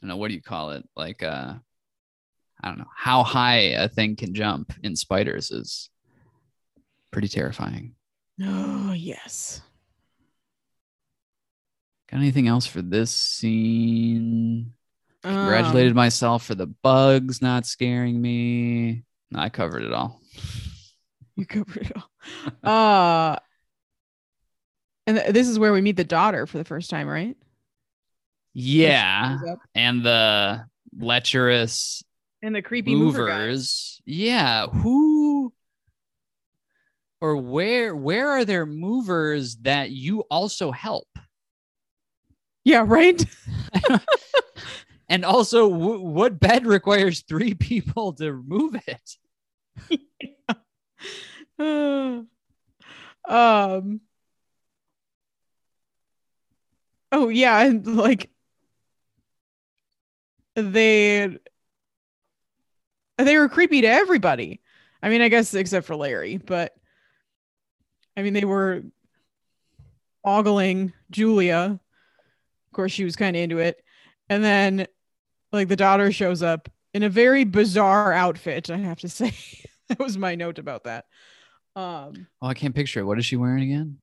don't know what do you call it? Like uh I don't know how high a thing can jump in spiders is pretty terrifying. *gasps* Oh yes. Got anything else for this scene? Um, Congratulated myself for the bugs not scaring me. I covered it all. You covered it all. Uh, and th- this is where we meet the daughter for the first time, right? Yeah, and the lecherous And the creepy mover movers. Yeah, who or where where are there movers that you also help? Yeah, right. *laughs* And also, w- what bed requires three people to move it? Uh, *sighs* um. Oh yeah, and like they they were creepy to everybody. I mean, I guess except for Larry, but I mean, they were ogling Julia. Of course, she was kind of into it, and then like the daughter shows up in a very bizarre outfit. I have to *laughs* say, that was my note about that. Um, Oh, I can't picture it. What is she wearing again?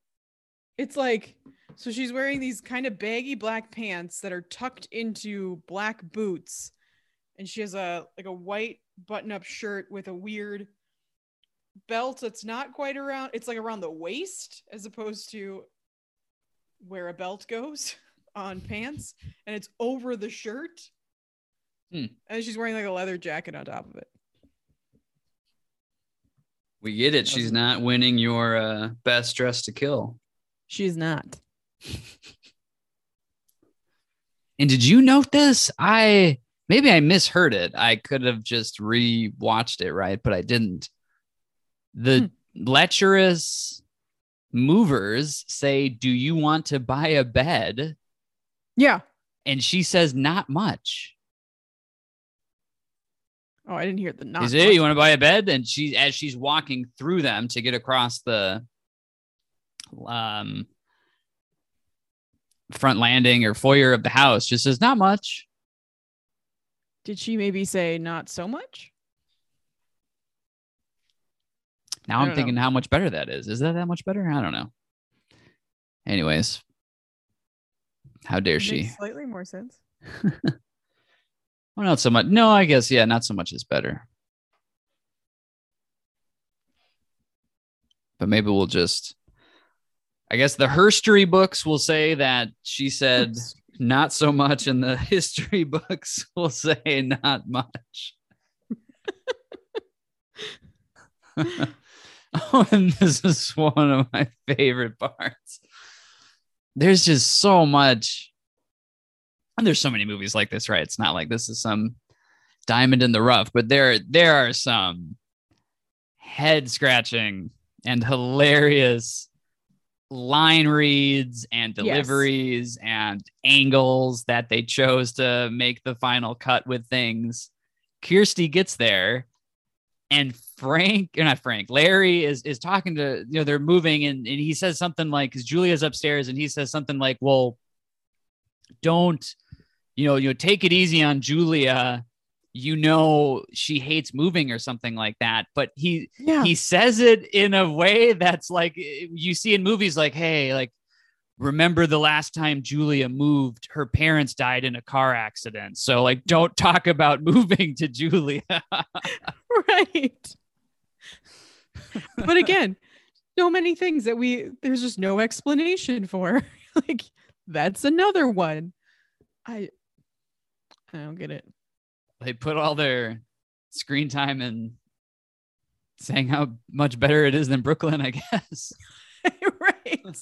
it's like so she's wearing these kind of baggy black pants that are tucked into black boots and she has a like a white button-up shirt with a weird belt that's not quite around it's like around the waist as opposed to where a belt goes *laughs* on pants and it's over the shirt Hmm. and she's wearing like a leather jacket on top of it We get it. She's not winning your uh, best dress to kill. she's not And did you note this? I maybe I misheard it. I could have just re-watched it, right? But I didn't. The lecherous movers say, "Do you want to buy a bed?" Yeah And she says, "Not much." oh i didn't hear the not Is it? You want to buy a bed? And she, as she's walking through them to get across the um front landing or foyer of the house, just says, "Not much." did she maybe say not so much Now I'm don't know. thinking how much better that is. Is that that much better? I don't know. Anyways, how dare she? Slightly more sense *laughs* Well, not so much. No, I guess yeah, not so much is better. But maybe we'll just. I guess the history books will say that she said *laughs* not so much, and the *laughs* history books will say not much. oh, and this is one of my favorite parts. There's just so much. And there's so many movies like this, right? It's not like this is some diamond in the rough, but there there are some head scratching and hilarious line reads and Yes. deliveries and angles that they chose to make the final cut with things. Kirsty gets there and Frank, or not Frank, Larry is is talking to, you know, they're moving and, and he says something like, because Julia's upstairs and he says something like, well, don't, you know, you know, take it easy on Julia. You know, she hates moving or something like that. But he yeah he says it in a way that's like you see in movies like hey like remember the last time julia moved her parents died in a car accident. So like don't talk about *laughs* moving to julia. *laughs* Right. But again so many things that we there's just no explanation for. *laughs* Like that's another one. I i don't get it. They put all their screen time in saying how much better it is than brooklyn i guess. Right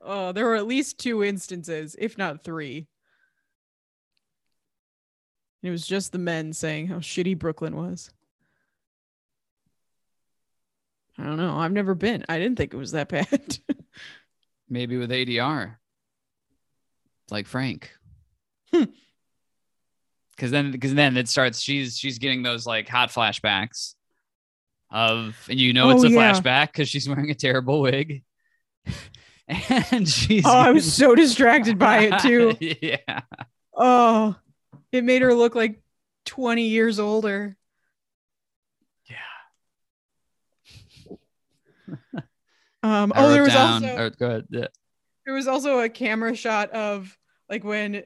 oh there were at least two instances if not three. It was just the men saying how shitty brooklyn was. I don't know. I've never been. I didn't think it was that *laughs* bad. Maybe with adr like frank. Hmm. because then because then it starts she's she's getting those like hot flashbacks of and you know it's Oh, a yeah. flashback because she's wearing a terrible wig *laughs* *laughs* and she's oh i was so distracted by it *laughs* too yeah Oh, it made her look like 20 years older. Yeah. *laughs* um, I oh, there was down also go ahead yeah. there was also a camera shot of like when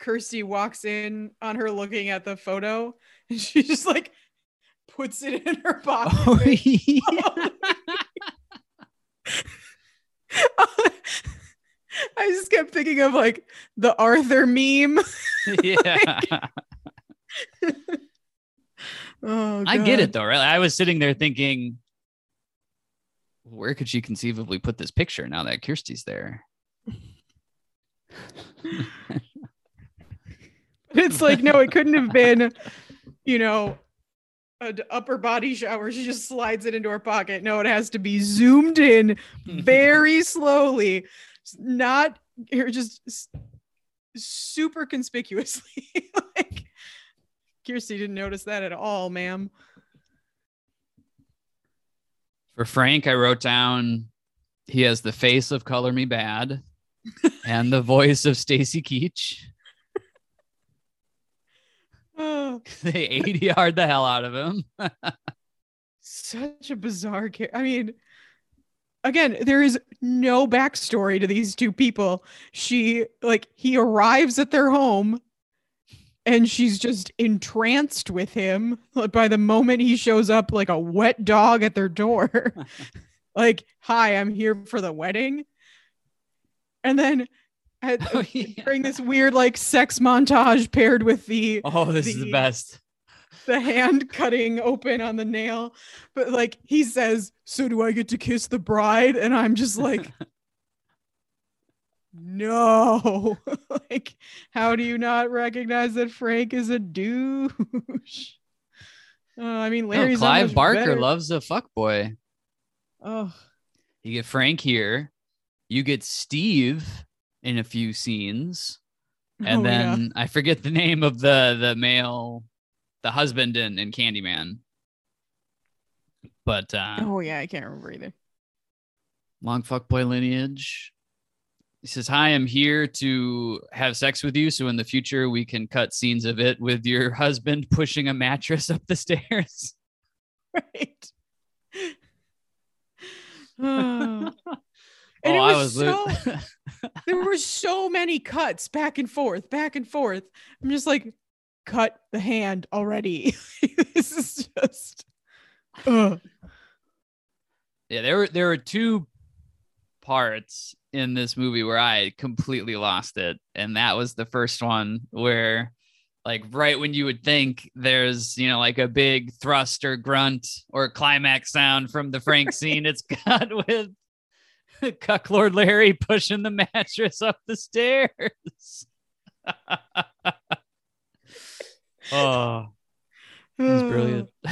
Kirsty walks in on her looking at the photo, and she just like puts it in her pocket. Oh, yeah. I just kept thinking of like the Arthur meme. *laughs* yeah. Oh, I get it though, right? I was sitting there thinking, where could she conceivably put this picture now that Kirsty's there? *laughs* It's like no, it couldn't have been, you know, an upper body shower. She just slides it into her pocket. No, it has to be zoomed in *laughs* very slowly, not here, just super conspicuously. *laughs* like Kirsty didn't notice that at all, ma'am. For Frank, I wrote down he has the face of Color Me Badd and the voice of Stacy Keach. Oh, *laughs* they ADR'd the hell out of him. such a bizarre character. I mean, again, there is no backstory to these two people. She like he arrives at their home and she's just entranced with him like, by the moment he shows up like a wet dog at their door. *laughs* like, hi, I'm here for the wedding. And then at, *laughs* Oh, *laughs* yeah. during this weird like sex montage paired with the Oh, this is the The- best. the hand cutting open on the nail. But like he says, So do I get to kiss the bride? And I'm just like, *laughs* No. like, how do you not recognize that Frank is a douche? Uh, I mean, No, Larry's not Clive Barker better. loves a fuck boy. Oh, You get Frank here. You get Steve in a few scenes. And oh, yeah. then I forget the name of the the male, the husband in, in Candyman. But uh Oh yeah, I can't remember either. long fuck boy lineage. He says, Hi, I'm here to have sex with you. So in the future we can cut scenes of it with your husband pushing a mattress up the *laughs* stairs. Right. *laughs* *laughs* Oh. oh, And it I was was so *laughs* there were so many cuts back and forth, back and forth. I'm just like, cut the hand already. *laughs* this is just. Ugh. Yeah, there were there were two parts in this movie where I completely lost it, and that was the first one where, like, right when you would think there's you know like a big thrust or grunt or climax sound from the Frank *laughs* scene, it's cut with *laughs* Cuck Lord Larry pushing the mattress up the stairs. *laughs* oh, he's brilliant. *sighs* *laughs*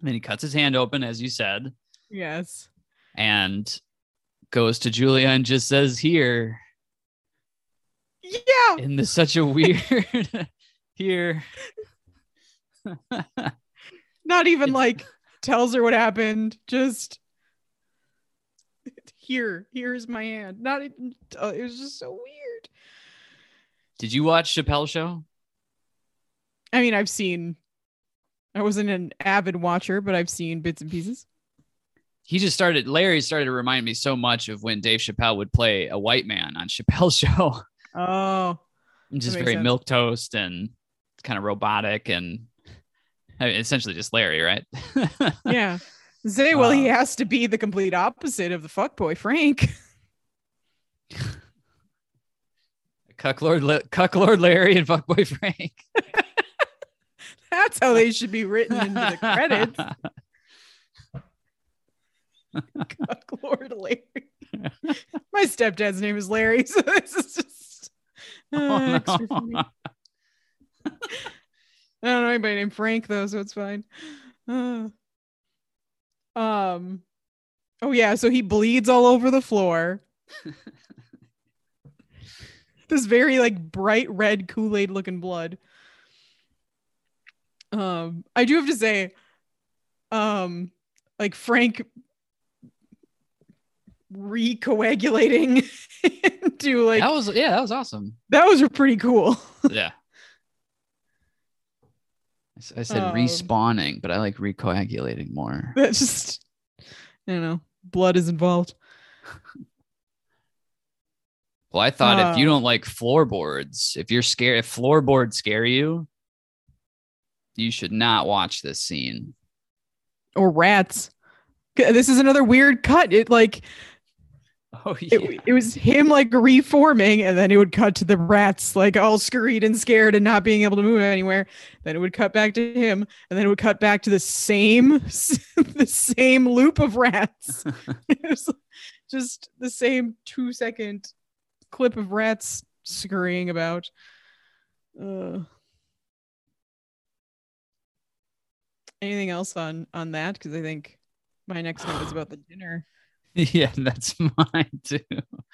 then he cuts his hand open, as you said, Yes. and goes to Julia and just says, "Here." Yeah. In this such a weird here. Not even like tells her what happened. Just here. Here's my hand. Not even. Uh, it was just so weird. Did you watch Chappelle Show? I mean, I've seen. I wasn't an avid watcher, but I've seen bits and pieces. He just started. Larry started to remind me so much of when Dave Chappelle would play a white man on *laughs* Chappelle's Show. Oh, *laughs* just very milk toast and kind of robotic and I mean, essentially just Larry, right? *laughs* yeah. Say, well, he Uh, has to be the complete opposite of the fuckboy Frank. *laughs* Cuck Lord, La- Cuck Lord Larry and Fuckboy Frank. *laughs* That's how they should be written into the credits. Fuck Lord Larry. My stepdad's name is Larry, so this is just uh, Oh, extra funny. I don't know anybody named Frank though, so it's fine. Uh, *sighs* um, oh yeah, so he bleeds all over the floor. *laughs* this very like bright red Kool-Aid looking blood. Um, I do have to say, um, like Frank recoagulating *laughs* into like that was yeah, that was awesome. that was pretty cool. Yeah. I said Um, respawning, but I like recoagulating more. *laughs* That just don't know. Blood is involved. Well, I thought if you Uh, don't like floorboards, if you're scared, if floorboards scare you, you should not watch this scene. Or rats. This is another weird cut. It like *laughs* Oh it, it was him like reforming, and then it would cut to the rats like all scurried and scared and not being able to move anywhere. Then it would cut back to him, and then it would cut back to the same *laughs* the same loop of rats. *laughs* it was just the same two second clip of rats scurrying about. Uh, anything else on on that? Because I think my next note is *sighs* about the dinner. *laughs* yeah, that's mine too.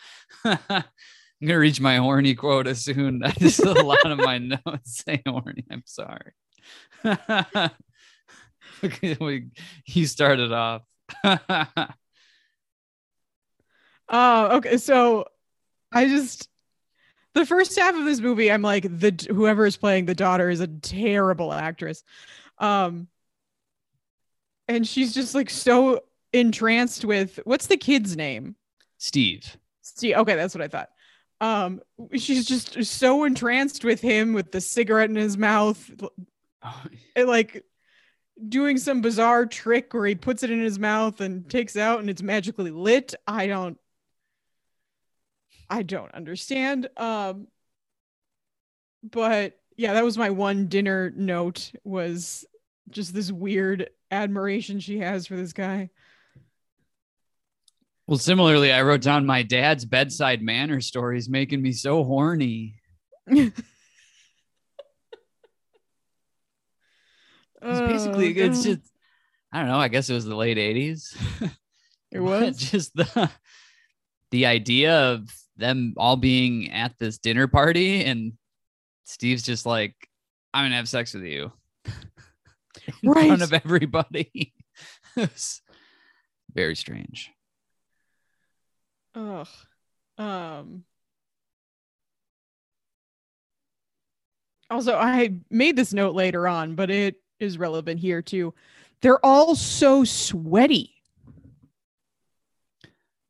*laughs* I'm gonna reach my horny quota soon. *laughs* That is a lot of my notes say horny. I'm sorry. We- you started off. Oh, okay. So I just the first half of this movie, I'm like the whoever is playing the daughter is a terrible actress. Um and she's just like so entranced with what's the kid's name? Steve. Steve. Okay, that's what I thought. Um she's just so entranced with him with the cigarette in his mouth *laughs* and, like doing some bizarre trick where he puts it in his mouth and takes out and it's magically lit. I don't I don't understand. Um but yeah, that was my one dinner note was just this weird admiration she has for this guy. Well, similarly, I wrote down my dad's bedside manner stories making me so horny. *laughs* It's basically Oh, it's just I don't know. I guess it was the late '80s. it *laughs* was just the the idea of them all being at this dinner party and Steve's just like, I'm gonna have sex with you *laughs* in Right. front of everybody. Very strange. Ugh. Um. Also, I made this note later on, but it is relevant here too. They're all so sweaty.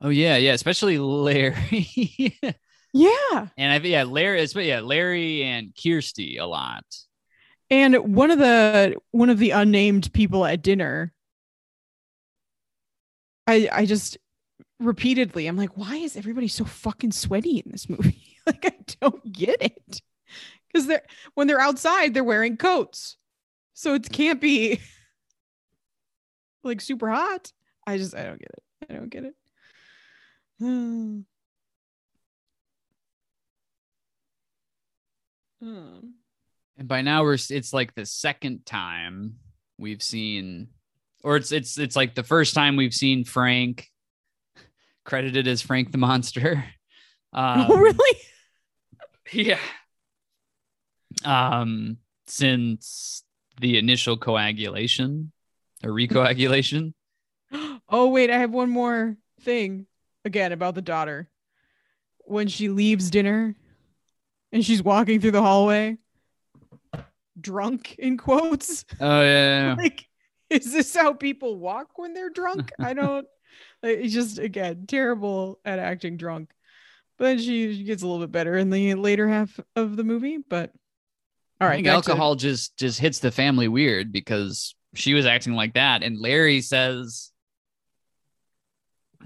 Oh yeah, yeah, especially Larry. *laughs* Yeah. and I yeah, Larry, it's yeah, Larry and Kirsty a lot. And one of the one of the unnamed people at dinner I I just repeatedly I'm like, why is everybody so fucking sweaty in this movie? *laughs* like I don't get it. Cuz they're when they're outside, they're wearing coats. So it can't be like super hot. I just I don't get it. I don't get it. *sighs* Um, And by now we're it's like the second time we've seen or it's it's it's like the first time we've seen Frank credited as Frank the Monster. *laughs* Um, oh really? Yeah. Um since the initial coagulation or recoagulation. *gasps* Oh wait, I have one more thing again about the daughter. When she leaves dinner and she's walking through the hallway drunk in quotes. Oh yeah. *laughs* Like is this how people walk when they're drunk? I don't like, it's just again terrible at acting drunk. But then she, she gets a little bit better in the later half of the movie, but all think back to- alcohol just just hits the family weird because she was acting like that and Larry says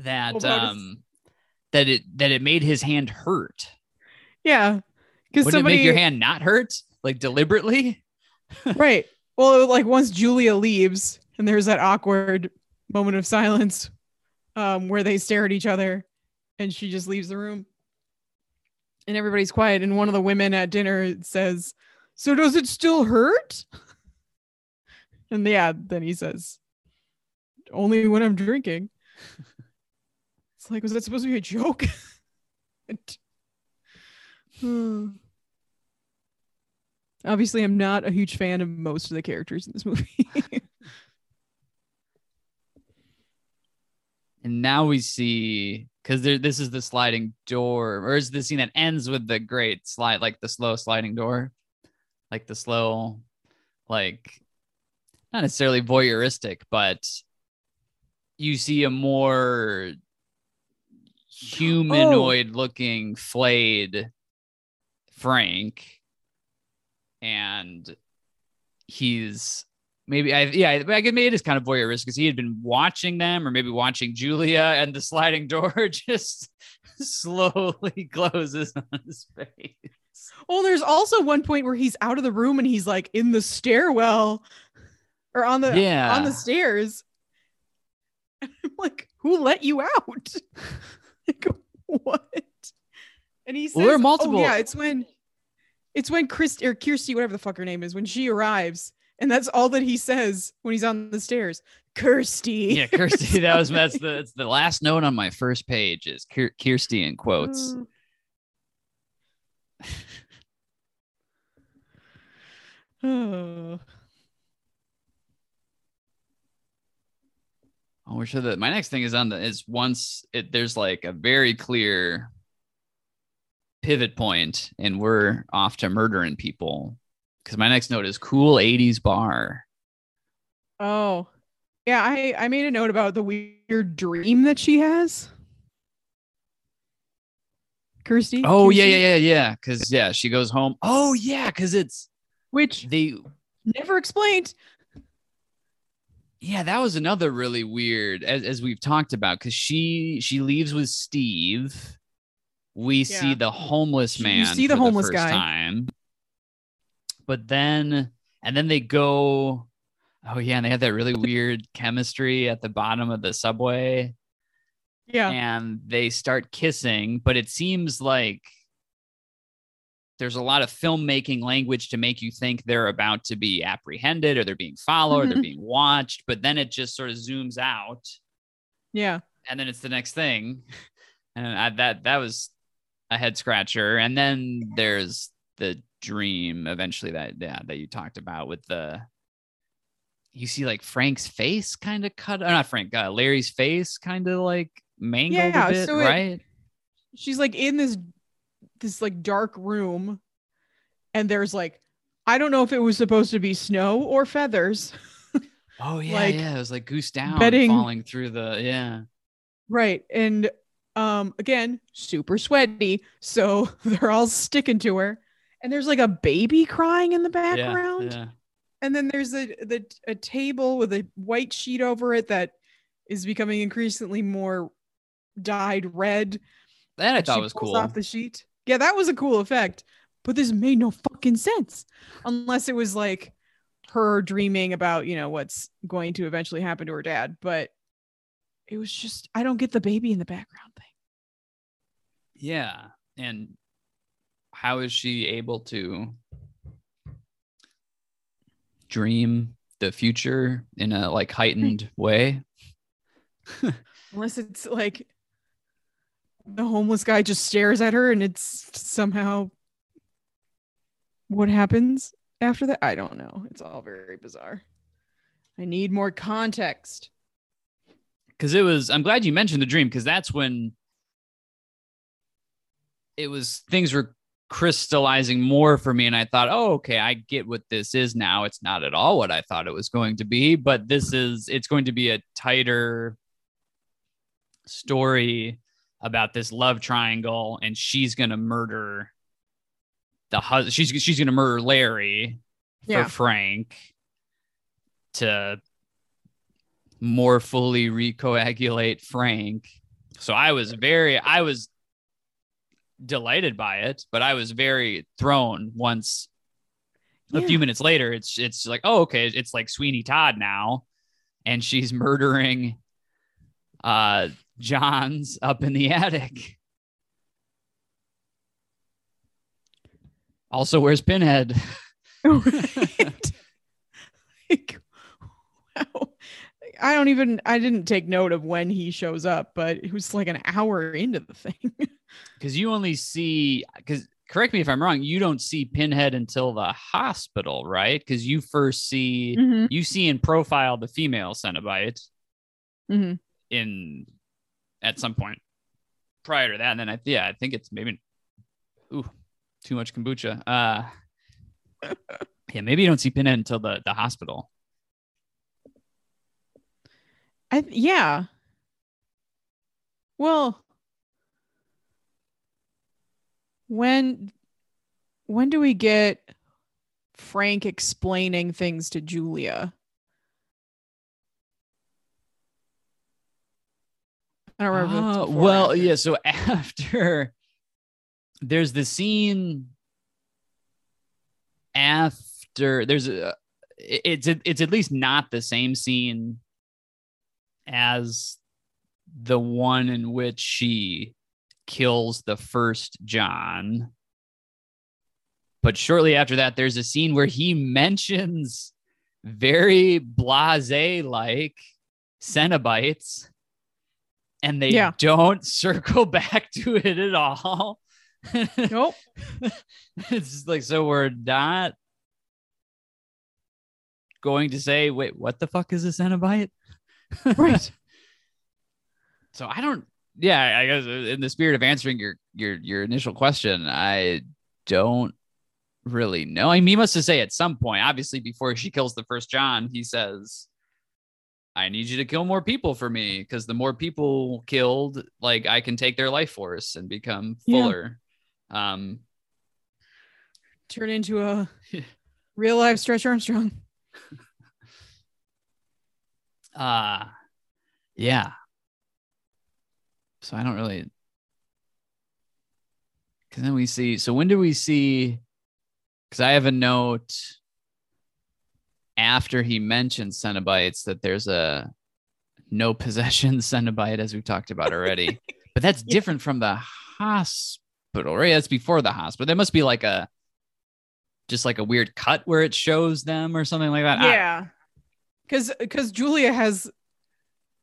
that Well, um that it that it made his hand hurt. yeah. Because somebody it make your hand not hurt? Like deliberately? *laughs* right. Well, like once Julia leaves and there's that awkward moment of silence um, where they stare at each other and she just leaves the room and everybody's quiet. And one of the women at dinner says, So does it still hurt? *laughs* And yeah, then he says, Only when I'm drinking. *laughs* It's like, was that supposed to be a joke? *laughs* Hmm. Obviously, I'm not a huge fan of most of the characters in this movie. And now we see because this is the sliding door, or is the scene that ends with the great slide, like the slow sliding door, like the slow, like not necessarily voyeuristic, but you see a more humanoid oh. looking flayed Frank and he's maybe I yeah I could maybe it is kind of voyeuristic because he had been watching them or maybe watching Julia and the sliding door *laughs* just slowly *laughs* closes on his face. Well, there's also one point where he's out of the room and he's like in the stairwell or on the Yeah. on the stairs. *laughs* And I'm like, who let you out? like, what? And he says, Well, there are oh, multiple- Oh, yeah, it's when it's when Chris or Kirsty, whatever the fuck her name is, when she arrives, and that's all that he says when he's on the stairs. Kirsty. Yeah, Kirsty. That was *laughs* that's the that's the last note on my first page is Kirsty in quotes. Mm. Oh. Oh, we're sure that my next thing is on the is once it there's like a very clear pivot point and we're off to murdering people. Because my next note is cool 80s bar. Oh, yeah. I I made a note about the weird dream that she has. Kirsty. Oh yeah, Kirsty? yeah, yeah, yeah. Cause yeah, she goes home. Oh yeah, because it's Which they never explained. yeah, that was another really weird as, as we've talked about because she she leaves with Steve. We see the homeless You man. see the homeless first guy. time. But then and then they go, oh yeah, and they have that really weird chemistry at the bottom of the subway. Yeah. and they start kissing, but it seems like there's a lot of filmmaking language to make you think they're about to be apprehended or they're being followed or they're mm-hmm. being watched, but then it just sort of zooms out Yeah. and then it's the next thing. *laughs* And I, that that was a head scratcher. And then there's the dream eventually that yeah that you talked about with the you see like Frank's face kind of cut, or not Frank, uh, Larry's face kind of like mangled Yeah, a bit, so it- right? She's like in this this like dark room, and there's like I don't know if it was supposed to be snow or feathers. *laughs* Oh yeah, like, yeah. It was like goose down bedding- falling through the yeah. Right. And um again, super sweaty. So *laughs* they're all sticking to her. And there's like a baby crying in the background. Yeah, yeah. And then there's a the a table with a white sheet over it that is becoming increasingly more dyed red. That I thought was cool. Off the sheet. Yeah, that was a cool effect. But this made no fucking sense. Unless it was like her dreaming about, you know, what's going to eventually happen to her dad. But it was just I don't get the baby in the background thing. Yeah. And how is she able to dream the future in a like heightened *laughs* way? Unless it's like the homeless guy just stares at her and it's somehow what happens after that. I don't know. It's all very bizarre. I need more context. Because it was, I'm glad you mentioned the dream because that's when it was things were crystallizing more for me. And I thought, oh, okay, I get what this is now. It's not at all what I thought it was going to be, but this is, it's going to be a tighter story about this love triangle and she's going to murder the husband. She's, she's going to murder Larry for Frank to more fully recoagulate Frank. So I was very, I was delighted by it, but I was very thrown once a few minutes later. It's it's like, oh, okay, it's like Sweeney Todd now, and she's *laughs* murdering uh John's up in the attic. Also, where's Pinhead? *laughs* right? *laughs* like, wow. I don't even I didn't take note of when he shows up, but it was like an hour into the thing. *laughs* because you only see because correct me if i'm wrong you don't see pinhead until the hospital right because you first see Mhm. you see in profile the female cenobite Mhm. in at some point prior to that and then i yeah i think it's maybe ooh too much kombucha uh *laughs* yeah maybe you don't see pinhead until the the hospital I yeah. Well, when when do we get Frank explaining things to Julia. I don't remember. Uh, well, yeah. So *laughs* after there's the scene after there's a it- it's it's at least not the same scene as the one in which she kills the first John. But shortly after that, there's a scene where he mentions very blase like Cenobites, and they Yeah. don't *laughs* circle back to it at all. *laughs* Nope. it's just like so we're not going to say, wait, what the fuck is a Cenobite? Right. *laughs* So I don't. Yeah, I guess in the spirit of answering your your your initial question, I don't really know. I mean, he must have say at some point, obviously, before she kills the first John, he says, "I need you to kill more people for me because the more people killed, like I can take their life force and become Yeah. fuller." Um, Turn into a *laughs* real life Stretch Armstrong. *laughs* uh yeah. So I don't really because then we see so when do we see because I have a note after he mentions Cenobites that there's a no possession *laughs* Cenobite as we've talked about already. *laughs* but that's Yeah. different from the hospital, right? That's before the hospital. There must be like a just like a weird cut where it shows them or something like that. Yeah. Cause because because Julia has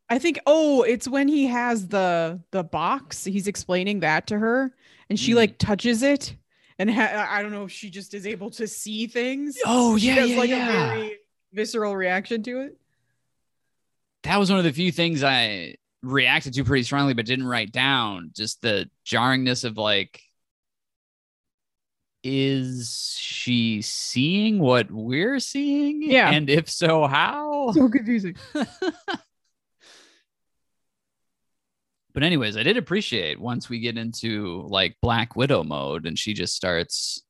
I think oh, it's when he has the the box, he's explaining that to her and she Mm. like touches it and ha- I don't know if she just is able to see things. oh yeah. Has yeah, like yeah. a very visceral reaction to it. that was one of the few things I reacted to pretty strongly, but didn't write down. Just the jarringness of like, is she seeing what we're seeing? Yeah. And if so, how? So confusing. *laughs* but anyways, I did appreciate once we get into like Black Widow mode and she just starts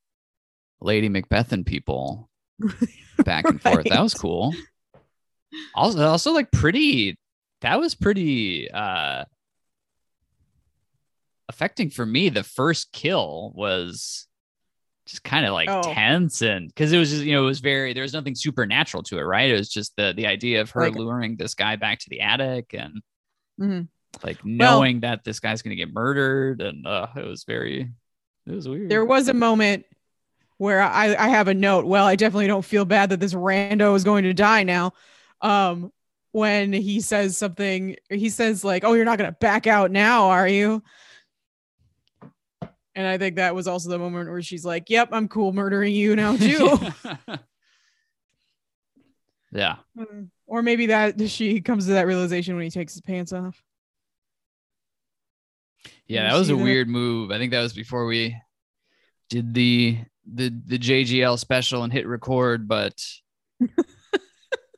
Lady Macbeth and people *laughs* back and forth. That was cool. Also, also like pretty. That was pretty uh affecting for me. The first kill was just kind of like Oh. tense and because it was just you know it was very there was nothing supernatural to it, right? It was just the the idea of her Like- luring this guy back to the attic and Mhm. like knowing that this guy's gonna get murdered and uh it was very it was weird. There was a moment where I, I have a note. Well, I definitely don't feel bad that this rando is going to die now. Um, when he says something, he says like, "Oh, you're not gonna back out now, are you?" And I think that was also the moment where she's like, "Yep, I'm cool murdering you now *laughs* too." *laughs* yeah. Mm. or maybe that *laughs* she comes to that realization when he takes his pants off. Yeah, that was a that? weird move. I think that was before we did the the the JGL special and hit record, but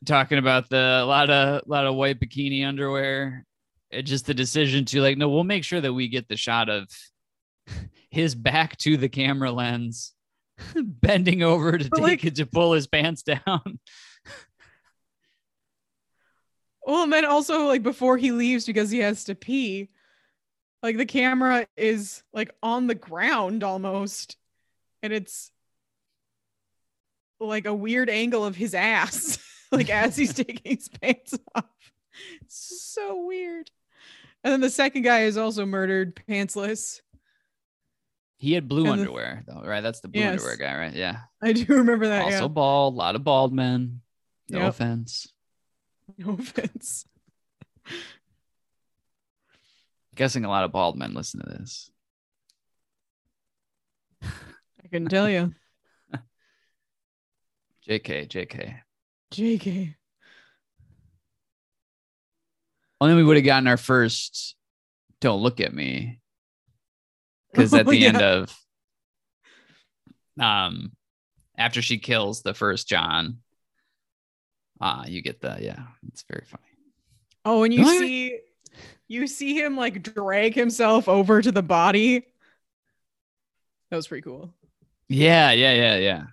talking about the a lot of a lot of white bikini underwear. It just the decision to like, no, we'll make sure that we get the shot of his back to the camera lens, *laughs* bending over to But, take like- it to pull his pants down. *laughs* Well, and then also like before he leaves because he has to pee, like the camera is like on the ground almost, and it's like a weird angle of his ass, *laughs* like as he's taking his pants off. It's so weird. And then the second guy is also murdered pantsless. He had blue And the- underwear, though, right? That's the blue Yes. underwear guy, right? Yeah. I do remember that. also bald, a lot of bald men. No Yep. offense. *laughs* No offense. Guessing a lot of bald men listen to this. I can tell you. *laughs* JK, JK. JK. Well, then we would have gotten our first "Don't Look at Me" because at *laughs* the end of um after she kills the first John, uh you get the yeah, it's very funny. Oh, and you What? see you see him like drag himself over to the body. That was pretty cool. Yeah, yeah, yeah, yeah.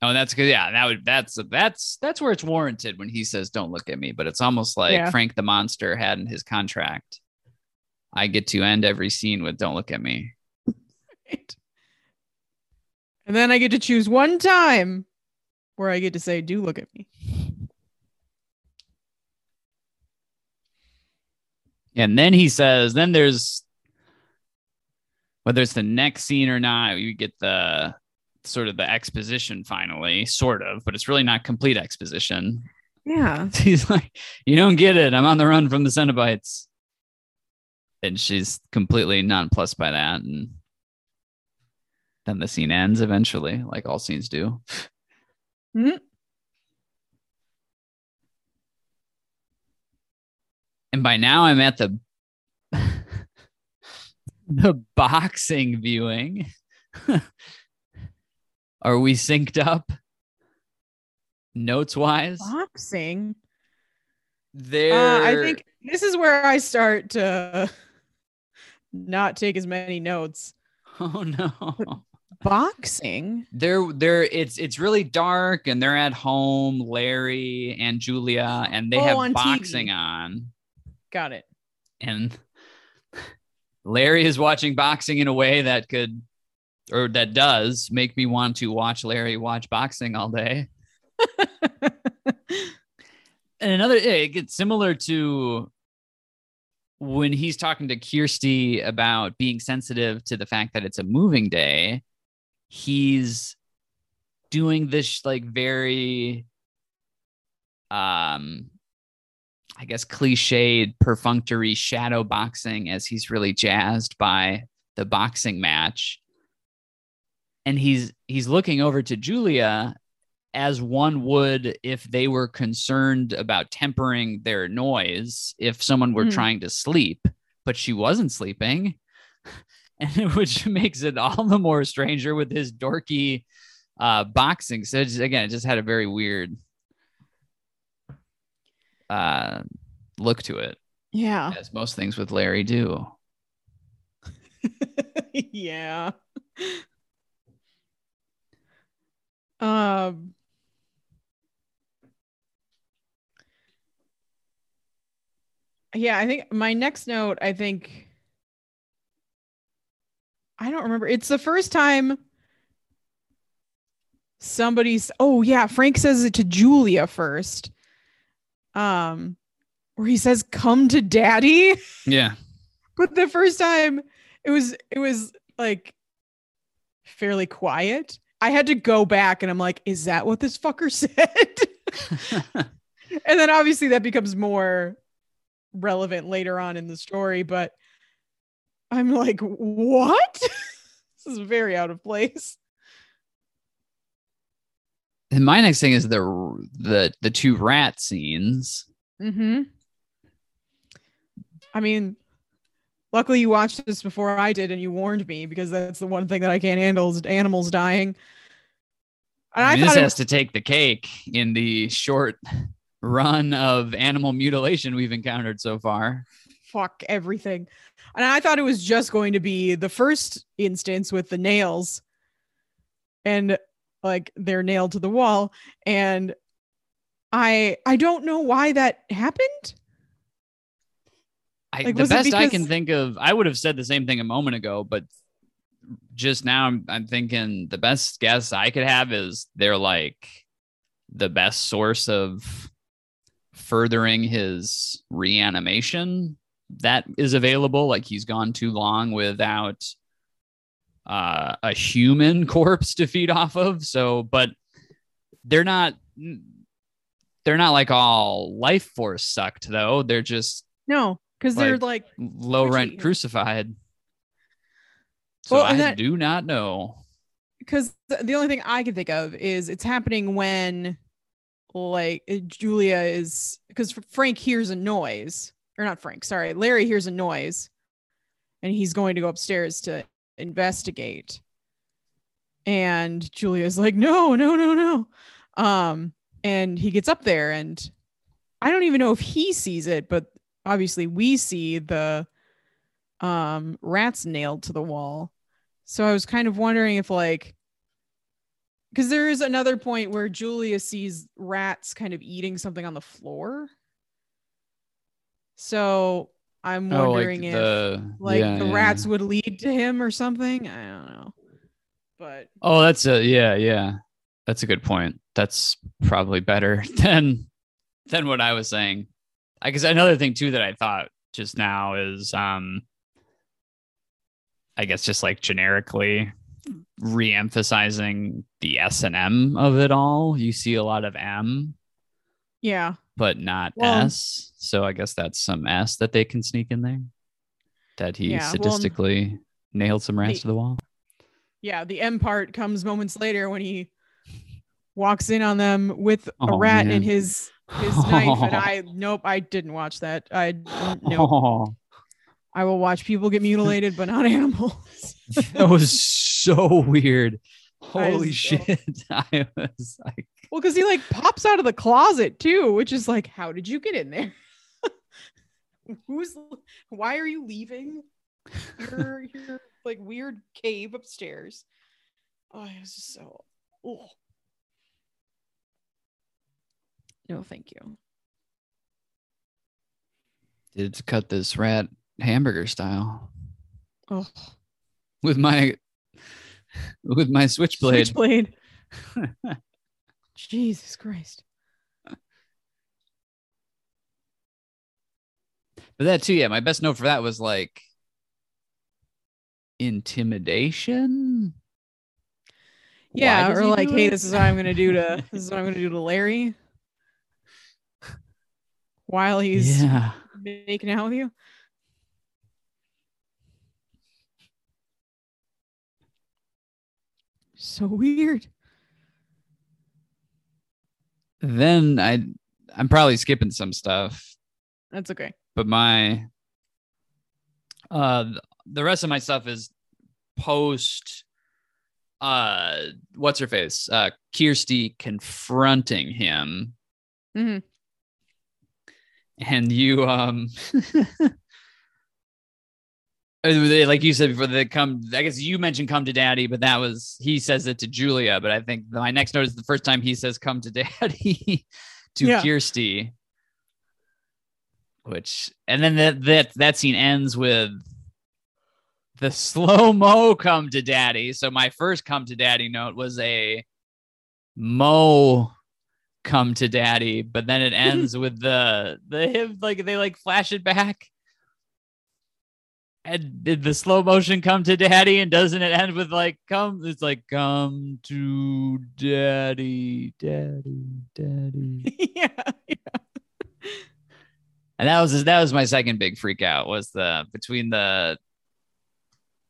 Oh, that's good. Yeah, that would that's that's that's where it's warranted when he says "Don't look at me," but it's almost like Yeah. Frank the Monster had in his contract. I get to end every scene with "Don't look at me." *laughs* Right. And then I get to choose one time where I get to say, do look at me. And then he says, then there's whether it's the next scene or not, you get the sort of the exposition finally, sort of, but it's really not complete exposition. Yeah. *laughs* He's like, You don't get it. I'm on the run from the Cenobites. And she's completely nonplussed by that. And then the scene ends eventually, like all scenes do. Mhm. And by now I'm at the *laughs* the boxing viewing. *laughs* Are we synced up? Notes wise? Boxing. There Uh, I think this is where I start to not take as many notes. *laughs* Oh no. Boxing. they're they're it's it's really dark and they're at home larry and julia and they Oh, have on boxing TV. on Got it. and *laughs* larry is watching boxing in a way that could or that does make me want to watch larry watch boxing all day *laughs* and another it gets similar to when he's talking to Kirsty about being sensitive to the fact that it's a moving day, he's doing this like very um I guess cliched perfunctory shadow boxing as he's really jazzed by the boxing match. And he's he's looking over to Julia as one would if they were concerned about tempering their noise if someone were Mhm. trying to sleep, but she wasn't sleeping. *laughs* And which makes it all the more stranger with his dorky uh, boxing. So it's- again, it just had a very weird uh, look to it, Yeah. as most things with Larry do. *laughs* yeah. *laughs* Um Yeah, I think my next note, I think I don't remember. It's the first time somebody's oh yeah, Frank says it to Julia first. Um where he says come to daddy. *laughs* Yeah. but the first time it was it was like fairly quiet i had to go back and i'm like is that what this fucker *laughs* said *laughs* and then obviously that becomes more relevant later on in the story but i'm like what? *laughs* This is very out of place. And my next thing is the the the two rat scenes. mm-hmm. I mean luckily you watched this before i did and you warned me because that's the one thing that i can't handle is animals dying. And I i, mean, this thought it has to take the cake in the short run of animal mutilation we've encountered so far. fuck everything. And I thought it was just going to be the first instance with the nails and like they're nailed to the wall and I I don't know why that happened. I, Like, the best I can think of, I would have said the same thing a moment ago, but just now I'm, I'm thinking the best guess I could have is they're like the best source of furthering his reanimation that is available. Like he's gone too long without uh, a human *laughs* corpse to feed off of. So, but they're not. They're not like all life force sucked though. They're just No, because they're like low rent crucified. So Well, I that- do not know. because the only thing I can think of is it's happening when like uh, Julia is because Frank hears a noise or not Frank, sorry, Larry hears a noise and he's going to go upstairs to investigate. And Julia's like, no, no, no, no. Um, and he gets up there and I don't even know if he sees it, but obviously we see the um rats nailed to the wall. So I was kind of wondering if like Because there is another point where Julia sees rats kind of eating something on the floor. So I'm Oh, wondering like if the like yeah, the yeah. rats would lead to him or something. I don't know. But Oh, that's a yeah, yeah. That's a good point. That's probably better *laughs* than than what I was saying. I guess another thing too that I thought just now is um I guess just like generically re-emphasizing the S and M of it all. You see a lot of M, yeah. but not Well- S. So I guess that's some S that they can sneak in there. That he Yeah, well, statistically nailed some rats the- to the wall. Yeah. The M part comes moments later when he walks in on them with a Oh, rat man. in his his knife. And I *laughs* nope, I didn't watch that. I nope. Oh. *laughs* I will watch people get mutilated, but not *laughs* animals. that was so *laughs* weird. Holy was- shit. *laughs* I was like, Well, because he like pops out of the closet too, which is like, how did you get in there? *laughs* Who's why are you leaving your your like weird cave upstairs? Oh, it was just so oh. No, thank you. did cut this rat hamburger style Oh, with my with my switchblade. switchblade. *laughs* Jesus Christ. But that too, yeah. My best note for that was like intimidation. Yeah, or he like, hey, it? this is what I'm gonna do to *laughs* this is what I'm gonna do to Larry *laughs* while he's yeah. making out with you. So weird. Then I I'm probably skipping some stuff. That's okay. but my uh the rest of my stuff is post uh what's her face uh kirsty confronting him Mhm. and you um *laughs* Uh, like you said before they come i guess you mentioned come to daddy but that was he says it to julia but i think my next note is the first time he says come to *laughs* daddy to Yeah. kirsty. Which and then that that that scene ends with the *laughs* slow mo come to daddy. So my first come to daddy note was a mo come to daddy but then it *laughs* ends with the the him like they like flash it back and did the slow motion come to daddy? And doesn't it end with like come it's like come to daddy daddy daddy. *laughs* Yeah. and that was that was my second big freak out was the between the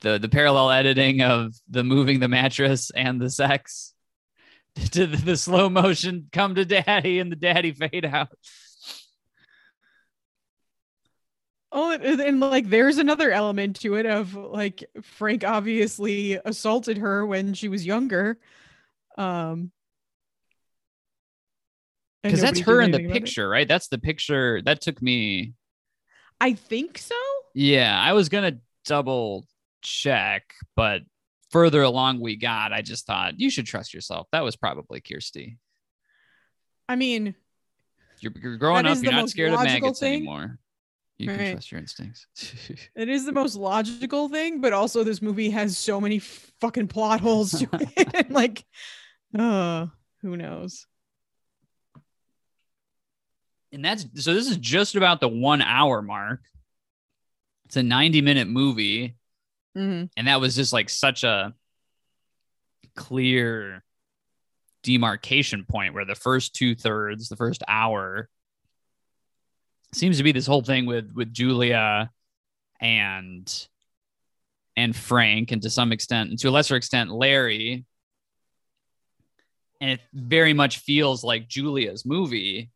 the the parallel editing of the moving the mattress and the sex. *laughs* To the, the slow motion come to daddy and the daddy fade out Oh, and, like there's another element to it of like Frank obviously assaulted her when she was younger. Um because that's her in the picture right that's the picture that took me I think so. yeah i was gonna double check but further along we got i just thought you should trust yourself that was probably kirsty I mean, you're, you're growing up you're not scared of maggots thing. anymore you can trust your instincts *laughs* it is the most logical thing, but also this movie has so many fucking plot holes to *laughs* it. and like, uh, who knows? and that's so this is just about the one hour mark it's a 90 minute movie hmm and that was just like such a clear demarcation point where the first two thirds the first hour seems to be this whole thing with with julia and and frank and to some extent and to a lesser extent larry and it very much feels like julia's movie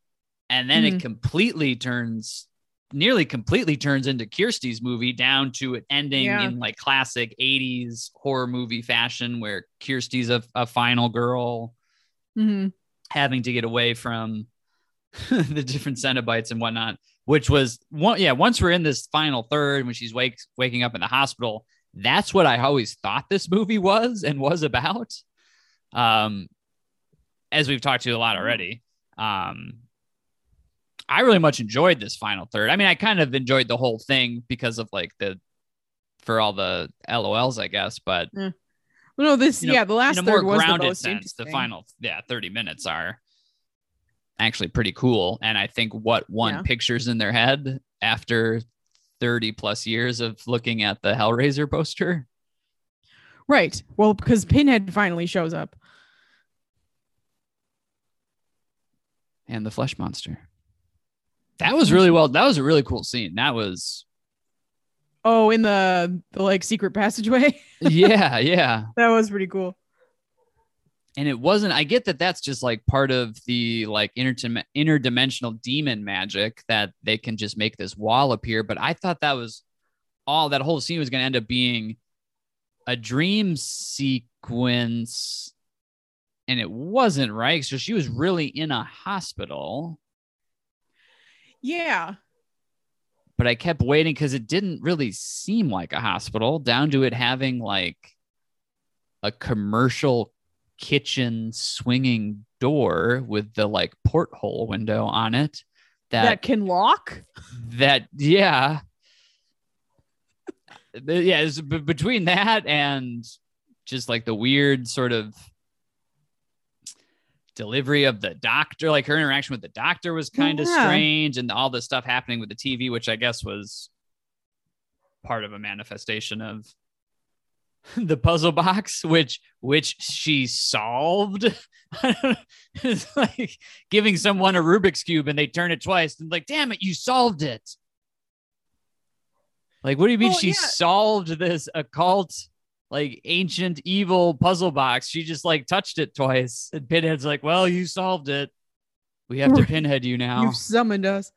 and then Mhm. it completely turns nearly completely turns into Kirsty's movie down to it ending Yeah. in like classic 80s horror movie fashion where Kirsty's a, a final girl hmm having to get away from *laughs* the different Cenobites and whatnot, which was one yeah, once we're in this final third when she's wake, waking up in the hospital, that's what I always thought this movie was and was about. Um as we've talked to a lot already. Um, I really much enjoyed this final third. I mean, I kind of enjoyed the whole thing because of like the for all the LOLs, I guess. But well, no, this you know, yeah, the last in a more third was the most sense, interesting. the final yeah thirty minutes are actually pretty cool. And I think what one Yeah. pictures in their head after thirty plus years of looking at the Hellraiser poster. Right. Well, because Pinhead finally shows up. and the flesh monster. That was really well. That was a really cool scene. That was, Oh, in the the like secret passageway. *laughs* yeah, yeah. that was pretty cool. And it wasn't. I get that that's just like part of the like interdim- interdimensional demon magic that they can just make this wall appear. But I thought that was all. That whole scene was going to end up being a dream sequence, and it wasn't right. So she was really in a hospital. Yeah. but I kept waiting because it didn't really seem like a hospital, down to it having like a commercial kitchen swinging door with the like porthole window on it. That, That can lock. that, yeah, yeah. It's b- between that and just like the weird sort of delivery of the doctor like her interaction with the doctor was kind of Yeah. strange and all the stuff happening with the tv which i guess was part of a manifestation of *laughs* the puzzle box which which she solved *laughs* it's like giving someone a rubik's cube and they turn it twice and like damn it you solved it like what do you mean Well, she yeah. solved this occult like ancient evil puzzle box. She just like touched it twice. And Pinhead's like, well, you solved it. We have to pinhead you now. You've summoned us.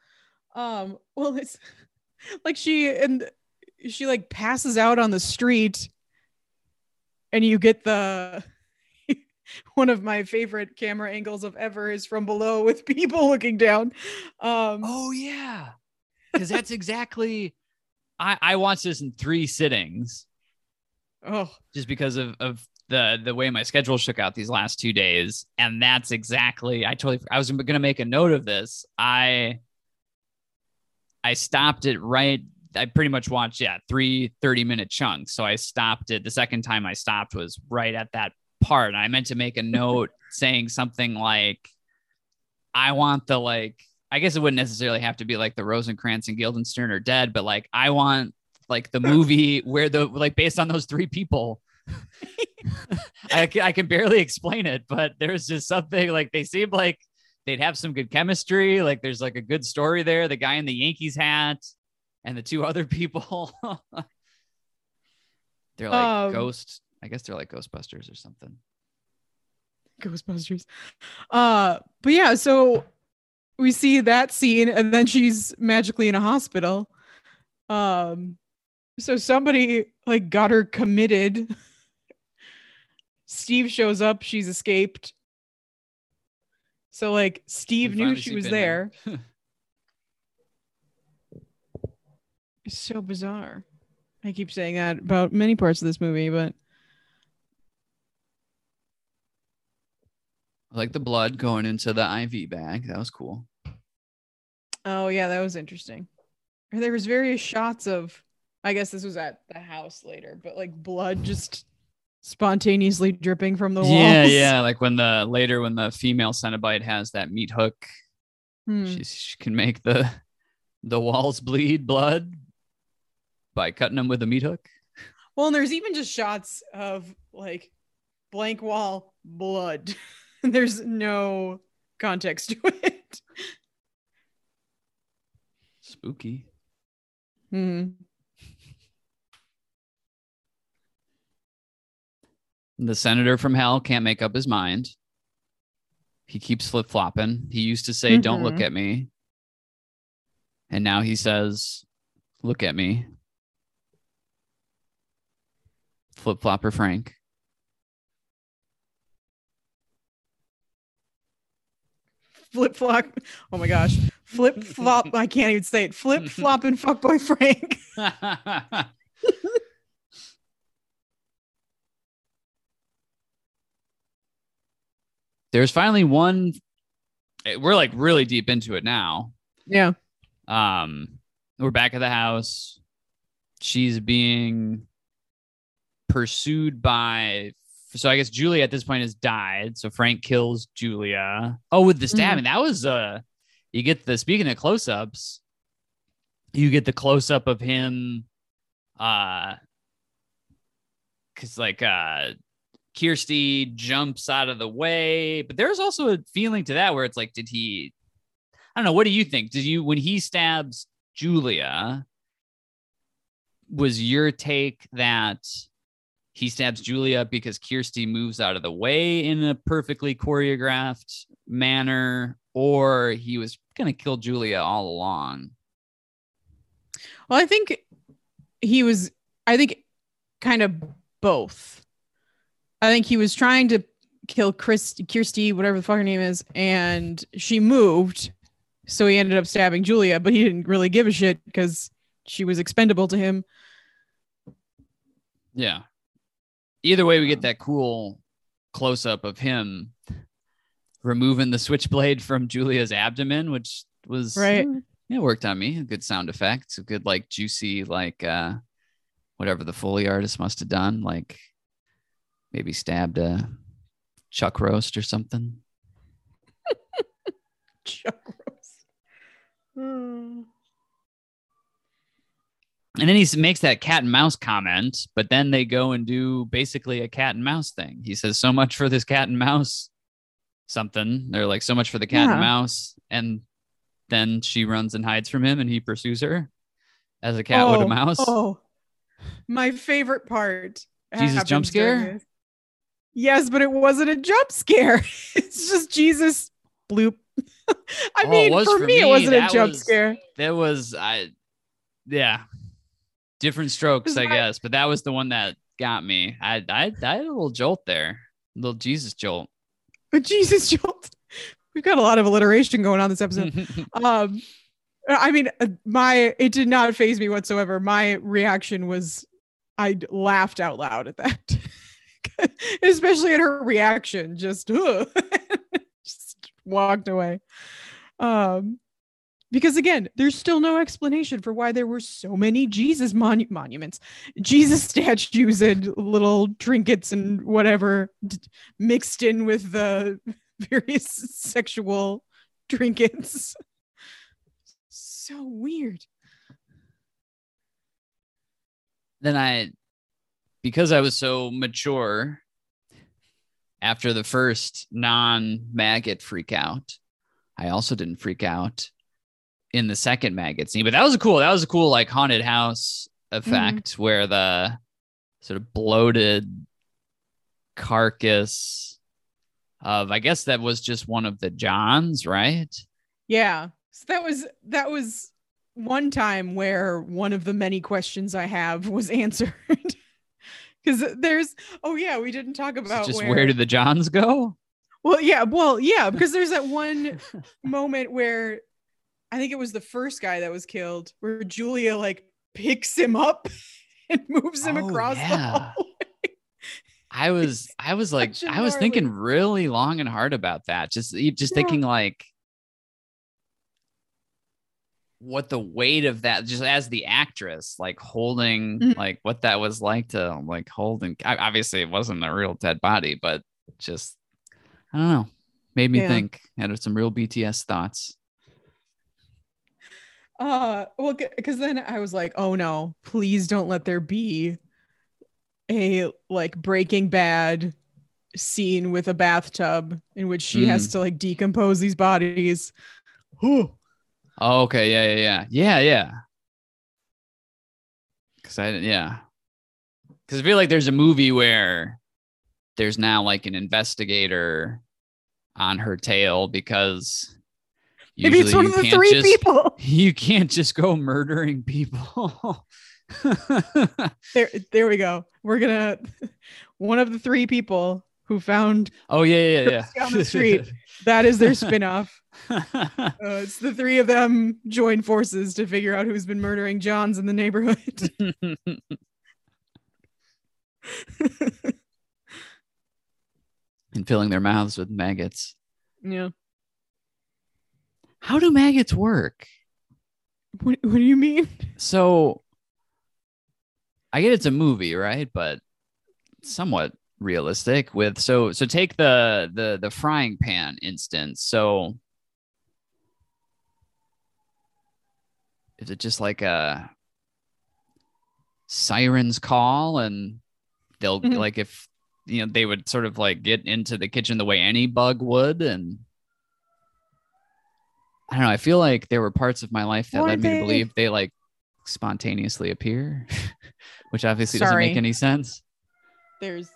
Um, well, it's *laughs* like she and she like passes out on the street, and you get the *laughs* one of my favorite camera angles of ever is from below with *laughs* people looking down. Um, Oh yeah. Because that's exactly I, I watched this in three sittings oh, just because of, of the the way my schedule shook out these last two days. And that's exactly I totally I was gonna make a note of this. I I stopped it right. I pretty much watched, yeah, three 30 minute chunks. So I stopped it. The second time I stopped was right at that part. And I meant to make a note *laughs* saying something like, I want the like, I guess it wouldn't necessarily have to be like the Rosencrantz and Guildenstern are dead, but like, I want like the movie *laughs* where the, like, based on those three people. *laughs* I, I can barely explain it, but there's just something like they seem like they'd have some good chemistry. Like there's like a good story there. The guy in the Yankees hat and the two *laughs* other people. *laughs* they're like Um, ghost. I guess they're like Ghostbusters or something. Ghostbusters. Uh, but yeah, so we see that scene, and then she's magically in a hospital. Um, so somebody like got her committed. Steve shows up. She's escaped. So like Steve knew she was there. *laughs* It's so bizarre. I keep saying that about many parts of this movie, but I like the blood going into the IV bag. That was cool. Oh yeah, that was interesting. There was various shots of I guess this was at the house later, but like blood just spontaneously dripping from the walls. Yeah, yeah. *laughs* Like when the later when the female Cenobite has that meat hook, Hmm. she, she can make the the walls bleed blood by cutting them with a meat hook. Well, and there's even just shots of like blank wall blood. *laughs* there's no context to it. Spooky. Hmm. The senator from hell can't make up his mind. He keeps flip flopping. He used to say, Don't look Mhm. at me. And now he says, Look at me. Flip flopper Frank. Flip flop. Oh my gosh. Flip flop. I can't even say it. Flip flop and fuckboy Frank. *laughs* there's finally one. eh, We're like really deep into it now. Yeah. Um, we're back at the house. She's being pursued by. So I guess Julia at this point has died. So Frank kills Julia. Oh, with the stabbing, that was uh, you get the speaking of close-ups, you get the close-up of him, uh, because like uh, Kirsty jumps out of the way, but there's also a feeling to that where it's like, did he? I don't know. What do you think? Did you when he stabs Julia? Was your take that he stabs Julia because Kirsty moves out of the way in a perfectly choreographed manner, or he was gonna kill Julia all along? Well, I think he was, I think kind of both. I think he was trying to kill Chris, Kirsty, whatever the fuck her name is, and she moved. So he ended up stabbing Julia, but he didn't really give a shit because she was expendable to him. Yeah. Either way, we get that cool close up of him removing the switchblade from Julia's abdomen, which was Right. yeah, worked on me. A good sound effect, a good like juicy like uh whatever the Foley artist must have done, like maybe stabbed a chuck roast or something. *laughs* Chuck roast. Hmm. And then he makes that cat and mouse comment, but then they go and do basically a cat and mouse thing. He says, So much for this cat and mouse something. They're like, So much for the cat Yeah. and mouse. And then she runs and hides from him and he pursues her as a cat would a Oh, mouse. Oh, my favorite part. Jesus jump scare? Yes, but it wasn't a jump scare. *laughs* it's just Jesus bloop. *laughs* I Oh, mean, for, for me, it wasn't a jump was- scare. That was, I, yeah, different strokes, I guess. But that was the one that got me. I, I, I had a little jolt there, a little Jesus jolt. But Jesus *laughs* jolt. We've got a lot of alliteration going on this episode. *laughs* um i mean uh, my it did not phase me whatsoever my reaction was i laughed out loud at that *laughs* especially at her reaction just, just walked away um because again there's still no explanation for why there were so many jesus monu- monuments. Jesus *laughs* statues and little trinkets and whatever d- mixed in with the *laughs* various sexual trinkets. So weird. then I, because I was so mature after the first non maggot freak out, I also didn't freak out in the second maggot scene. But that was a cool, that was a cool like haunted house effect mm-hmm. where the sort of bloated carcass of, I guess that was just one of the Johns, right? Yeah. So that was that was one time where one of the many questions I have was *laughs* answered. Cuz there's oh yeah, we didn't talk So about just where, where did the Johns go? Well, yeah, well, yeah, because there's that one *laughs* moment where I think it was the first guy that was killed where Julia like picks him up *laughs* and moves him Oh, across the yeah. hall. I *laughs* was I was like I was thinking really long and hard about that. Just just Yeah. thinking like what the weight of that just as the actress like holding Mhm. like what that was like to like holding I- obviously it wasn't a real dead body but just I don't know made me Yeah. think had some real BTS thoughts Uh, well, because then I was like, oh no, please don't let there be a like Breaking Bad scene with a bathtub in which she has to like decompose these bodies. Oh okay yeah yeah yeah. Yeah yeah. Because I didn't yeah. Because I feel like there's a movie where there's now like an investigator on her tail because Maybe it's one of the three just- people. *laughs* *laughs* You can't just go murdering people. *laughs* There, there we go. We're gonna one of the three people who found oh yeah, yeah, yeah. Kirsty on the street. that is their spin-off. Uh, it's the three of them join forces to figure out who's been murdering Johns in the neighborhood. and filling their mouths with maggots. Yeah. How do maggots work? What, what do you mean? So I get it's a movie, right? But somewhat realistic with so so take the the the frying pan instance. So is it just like a siren's call and they'll Mhm. like if you know they would sort of like get into the kitchen the way any bug would and I don't know. I feel like there were parts of my life that led me they- to believe they like spontaneously appear, *laughs* which obviously doesn't make any sense. There's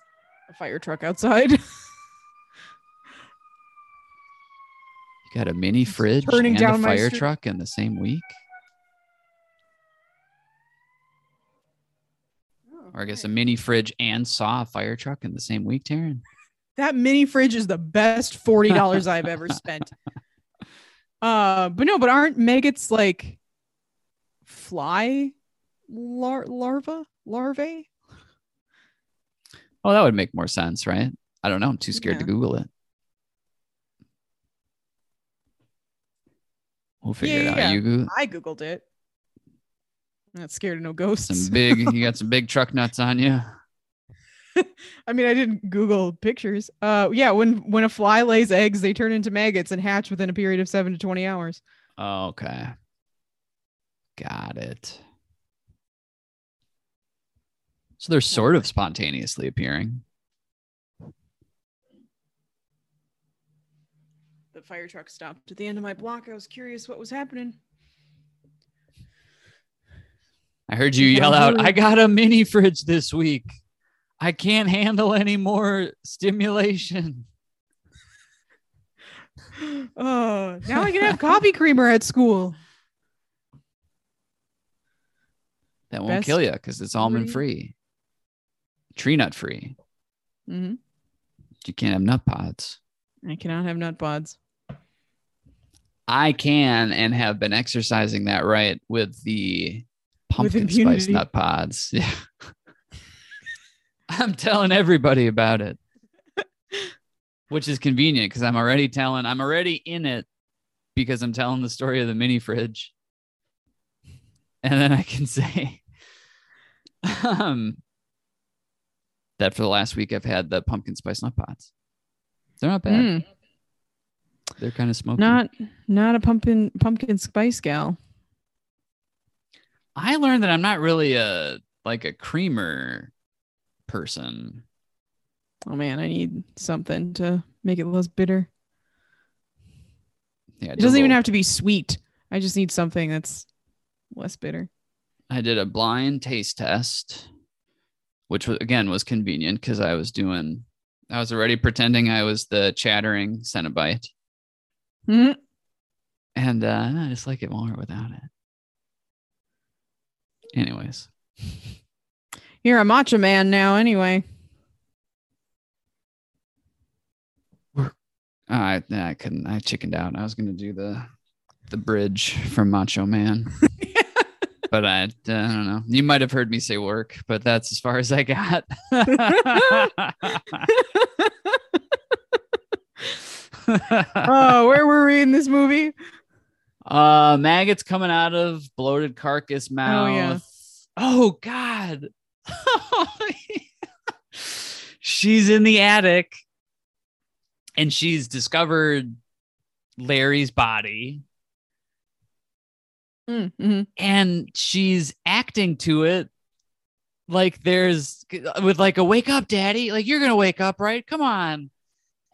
a fire truck outside. *laughs* You got a mini fridge turning and a down my fire truck in the same week, oh, or I guess a mini fridge and saw a fire truck in the same week, Taryn. that mini fridge is the best forty dollars I've ever *laughs* spent. Uh, but no, but aren't maggots like fly lar- larva larvae? Oh, that would make more sense, right? I don't know. I'm too scared to Google it. We'll figure Yeah, it out. yeah, You I googled it. I'm not scared of no ghosts. some big. you got *laughs* some big truck nuts on you. *laughs* I mean, I didn't Google pictures. Uh, yeah, when when a fly lays eggs, they turn into maggots and hatch within a period of seven to twenty hours. Okay. Got it. So they're sort of spontaneously appearing. The fire truck stopped at the end of my block. I was curious what was happening. I heard you yell out. I got a mini fridge this week. I can't handle any more stimulation. *laughs* Oh, now I can have coffee creamer at school. That won't Best kill you because it's almond free, tree nut free. Mm-hmm. You can't have nut pods. I cannot have nut pods. I can and have been exercising that right with the pumpkin spice nut pods. *laughs* Yeah. I'm telling everybody about it. *laughs* Which is convenient because I'm already telling I'm already in it because I'm telling the story of the mini fridge. And then I can *laughs* say um that for the last week I've had the pumpkin spice nut pods. They're not bad. Mm, They're kind of smoky. not not a pumpkin pumpkin spice gal. I learned that I'm not really a like a creamer person. Oh man, I need something to make it less bitter. Yeah, It doesn't even have to be sweet. I just need something that's less bitter. I did a blind taste test, which was again was convenient because I was doing. I was already pretending I was the chattering Cenobite, Mhm. and uh, I just like it more without it. Anyways, *laughs* You're a macho man now, anyway. I I couldn't. I chickened out. I was gonna do the the bridge from Macho Man. *laughs* but I, I don't know. You might have heard me say work, but that's as far as I got. *laughs* oh, where were we in this movie? uh, maggots coming out of bloated carcass mouth. Oh, yeah. Oh God. *laughs* she's in the attic, and she's discovered Larry's body. Mm, mhm. and she's acting to it like there's with like a wake up daddy like you're gonna wake up right come on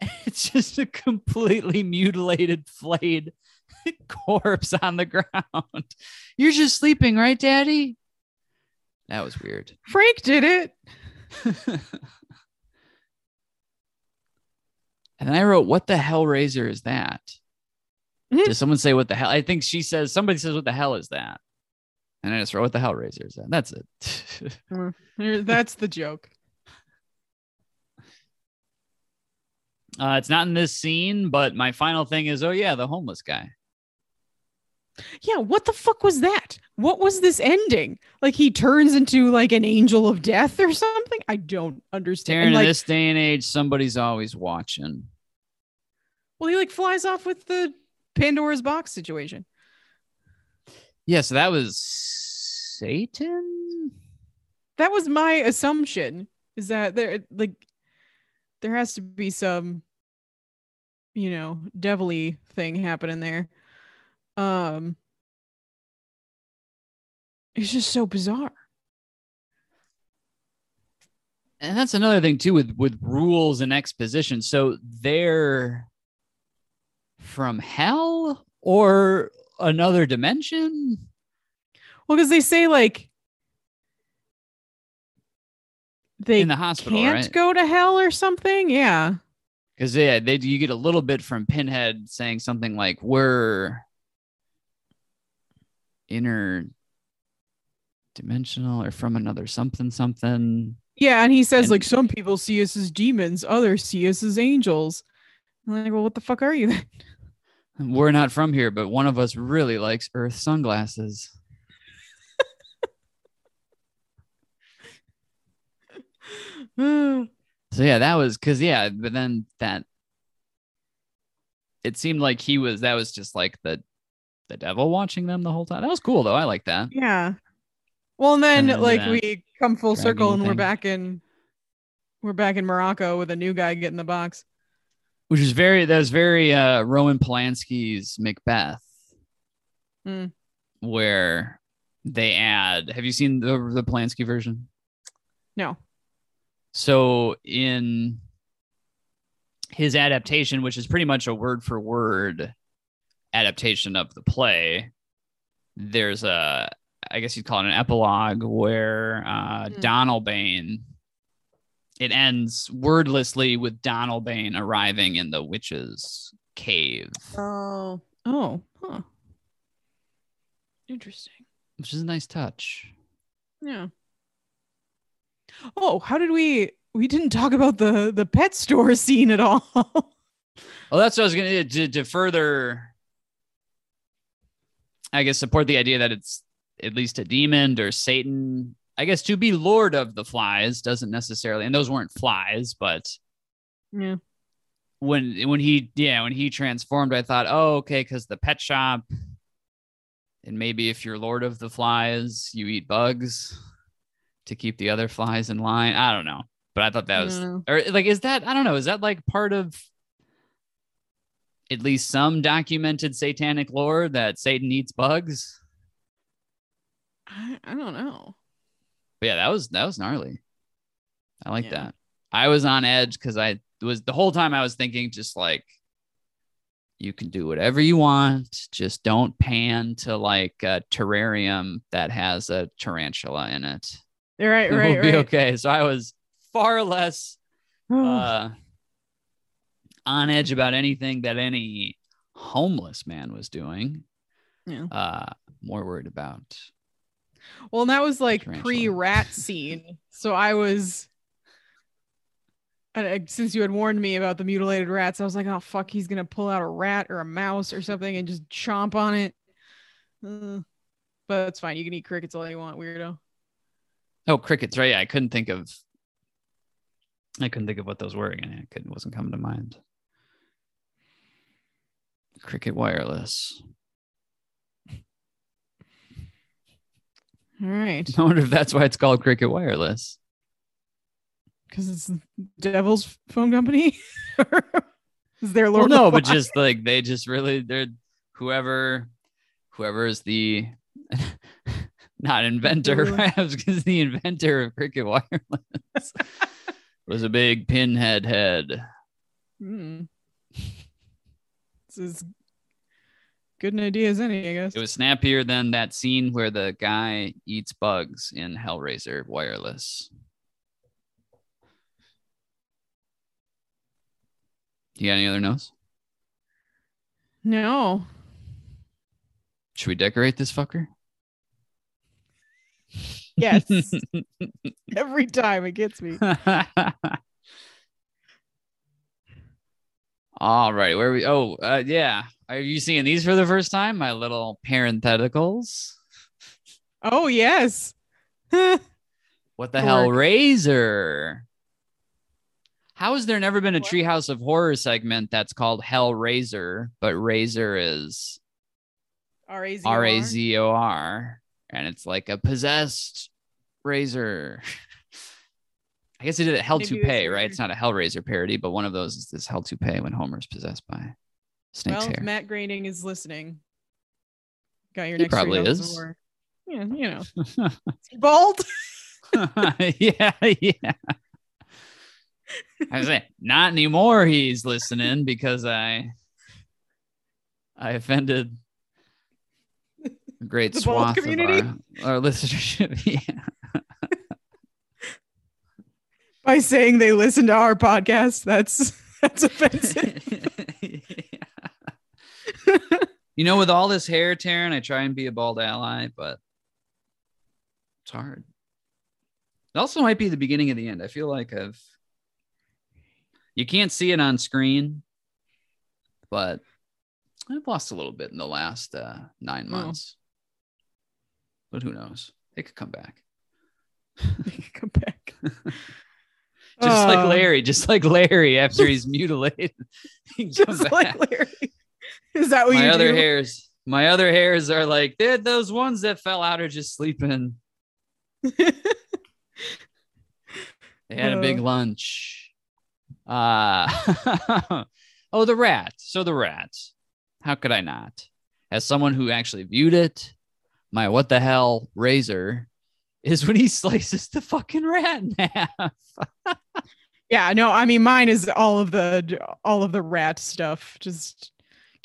*laughs* it's just a completely mutilated flayed *laughs* corpse on the ground you're just sleeping right daddy that was weird Frank did it. *laughs* and then i wrote what the hell razor is that Mhm. did someone say what the hell i think she says somebody says what the hell is that and i just wrote what the hell razor is that that's it *laughs* That's the joke. Uh, it's not in this scene, but my final thing is, oh yeah, the homeless guy. Yeah, what the fuck was that? What was this ending? Like he turns into like an angel of death or something? I don't understand. Like, in this day and age, somebody's always watching. well, he like flies off with the Pandora's box situation. Yeah, so that was Satan. That was my assumption. Is that there like there has to be some, you know, devilly thing happening there. Um it's just so bizarre. and that's another thing too with with rules and exposition so they're from hell or another dimension Well, because they say like they in the hospital can't right go to hell or something. Yeah. because yeah they you get a little bit from pinhead saying something like we're inner dimensional or from another something something Yeah, and he says And- like some people see us as demons, others see us as angels. I'm like, well, what the fuck are you then? *laughs* we're not from here but one of us really likes earth sunglasses *laughs* So yeah, that was because yeah, but then that it seemed like he was that was just like the the devil watching them the whole time. That was cool though. I like that. yeah. Well, and then into like that we come full circle and we're back in we're back in Morocco with a new guy getting the box. Which is very that was very uh Roman Polanski's Macbeth. Hmm. Where they add have you seen the the Polanski version? No. So in his adaptation, which is pretty much a word for word adaptation of the play, there's a I guess you'd call it an epilogue where uh, Hmm. Donalbain it ends wordlessly with Donalbain arriving in the witch's cave, Oh. Oh. Huh. Interesting. which is a nice touch. Yeah. Oh, how did we we didn't talk about the the pet store *laughs* scene at all. Well, that's what I was gonna to, to further, I guess, support the idea that it's at least a demon or Satan. I guess to be Lord of the Flies doesn't necessarily, and those weren't flies, but yeah. when when he yeah when he transformed, I thought, oh okay, because the pet shop, and maybe if you're Lord of the Flies, you eat bugs to keep the other flies in line. I don't know, but I thought that was Yeah. or like is that I don't know is that like part of at least some documented satanic lore that Satan eats bugs? I, I don't know. But yeah, that was that was gnarly. I like Yeah. that. I was on edge because I was the whole time I was thinking just like you can do whatever you want, just don't pan to like a terrarium that has a tarantula in it. Right, *laughs* right, will be okay. So I was far less *sighs* uh, on edge about anything that any homeless man was doing. Yeah. Uh, more worried about. Well, and that was like pre-rat scene, so I was. and, since you had warned me about the mutilated rats, I was like, "Oh fuck, he's gonna pull out a rat or a mouse or something and just chomp on it." Uh, but that's fine. You can eat crickets all you want, weirdo. Oh, crickets, right? Yeah, I couldn't think of. I couldn't think of what those were again. It couldn't, wasn't coming to mind. Cricket wireless. All right, I wonder if that's why it's called Cricket Wireless. because it's the Devil's phone company. *laughs* is there Well, Lord? no, but *laughs* just like they just really they're whoever whoever is the *laughs* not inventor? Because the inventor of Cricket Wireless was a big pinhead head. Mm. This is good an idea as any, I guess. It was snappier than that scene where the guy eats bugs in Hellraiser Wireless. You got any other notes? no. Should we decorate this fucker? Yes. *laughs* Every time it gets me. *laughs* All right, where are we? Oh, uh, yeah. Are you seeing these for the first time? My little parentheticals. Oh yes. *laughs* What the hell. Razor? How has there never been a Treehouse of Horror segment that's called Hellraiser, but Razor is R A Z R A Z O R, and it's like a possessed razor. *laughs* I guess they did it Hell Maybe to Pay, right? It's not a Hellraiser parody, but one of those is this Hell Toupée when Homer's possessed by snake's Well, hair. Matt Groening is listening. Got your He next probably is. Yeah, you know. *laughs* Bald? *laughs* yeah, yeah. I was saying, not anymore. He's listening because I, I offended a great The swath community? of our, our listenership. *laughs* Yeah. By saying they listen to our podcast, that's that's offensive. You know, with all this hair, Taryn, I try and be a bald ally, but it's hard. It also might be the beginning of the end. I feel like I've you can't see it on screen, but I've lost a little bit in the last uh, nine Oh. months. But who knows? It could come back. *laughs* Come back. *laughs* Just like Uh, Larry, just like Larry after he's *laughs* mutilated. he Just like Larry. *laughs* Is that what you do? my other do? hairs my other hairs are like they're those ones that fell out are just sleeping *laughs* they had a big lunch uh *laughs* oh the rat so the rat how could i not as someone who actually viewed it my what the hell razor is when he slices the fucking rat in half Yeah, no, I mean mine is all of the all of the rat stuff. Just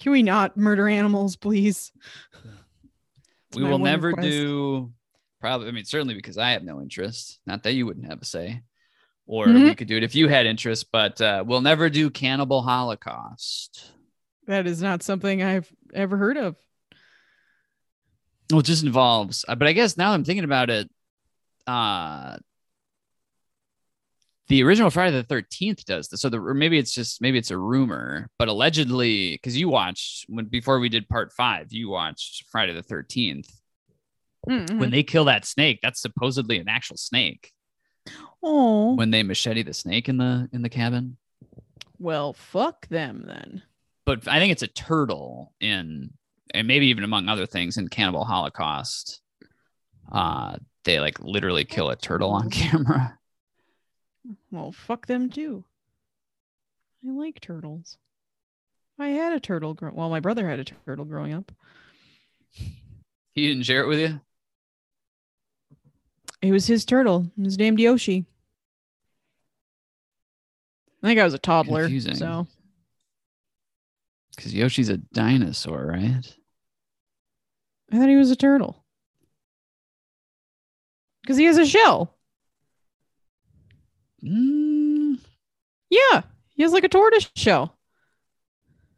can we not murder animals, please? It's we will never request. do probably i mean certainly because i have no interest not that you wouldn't have a say or Mhm. we could do it if you had interest but uh, we'll never do cannibal holocaust That is not something I've ever heard of. well it just involves uh, but i guess now i'm thinking about it uh the original friday the 13th does this. So the or maybe it's just maybe it's a rumor but allegedly because you watched when before we did part five you watched friday the 13th Mhm. when they kill that snake that's supposedly an actual snake. Oh, when they machete the snake in the in the cabin. Well, fuck them then. but i think it's a turtle in and maybe even among other things in cannibal holocaust. Uh they like literally kill a turtle on *laughs* camera Well, fuck them too. I like turtles. I had a turtle. Grow- well, my brother had a turtle growing up. he didn't share it with you It was his turtle. His named Yoshi. I think I was a toddler. Confusing. So because yoshi's a dinosaur right I thought he was a turtle. Because he has a shell. Mm, Yeah. He has like a tortoise shell.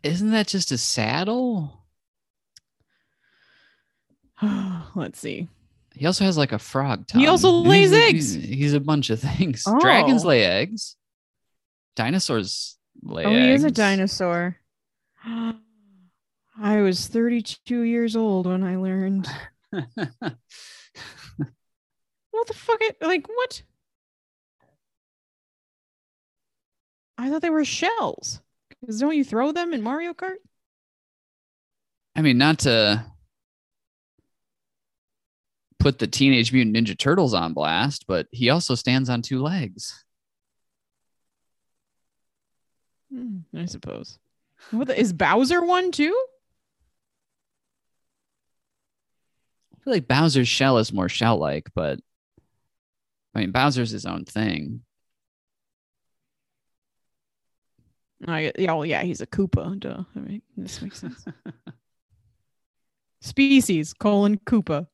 isn't that just a saddle *sighs* Let's see. he also has like a frog tongue. He also lays He's eggs. he's, he's a bunch of things dragons Oh. lay eggs dinosaurs lay oh, eggs he is a dinosaur. *gasps* I was 32 years old when I learned. *laughs* What the fuck? Like, what? I thought they were shells. Because don't you throw them in Mario Kart? I mean, not to put the Teenage Mutant Ninja Turtles on blast, but he also stands on two legs. Hmm, I suppose. What the, is Bowser one too? I feel like Bowser's shell is more shell like, but I mean, Bowser's his own thing. I, yeah, well, yeah, he's a Koopa. Duh. I mean, this makes sense. *laughs* Species colon Koopa.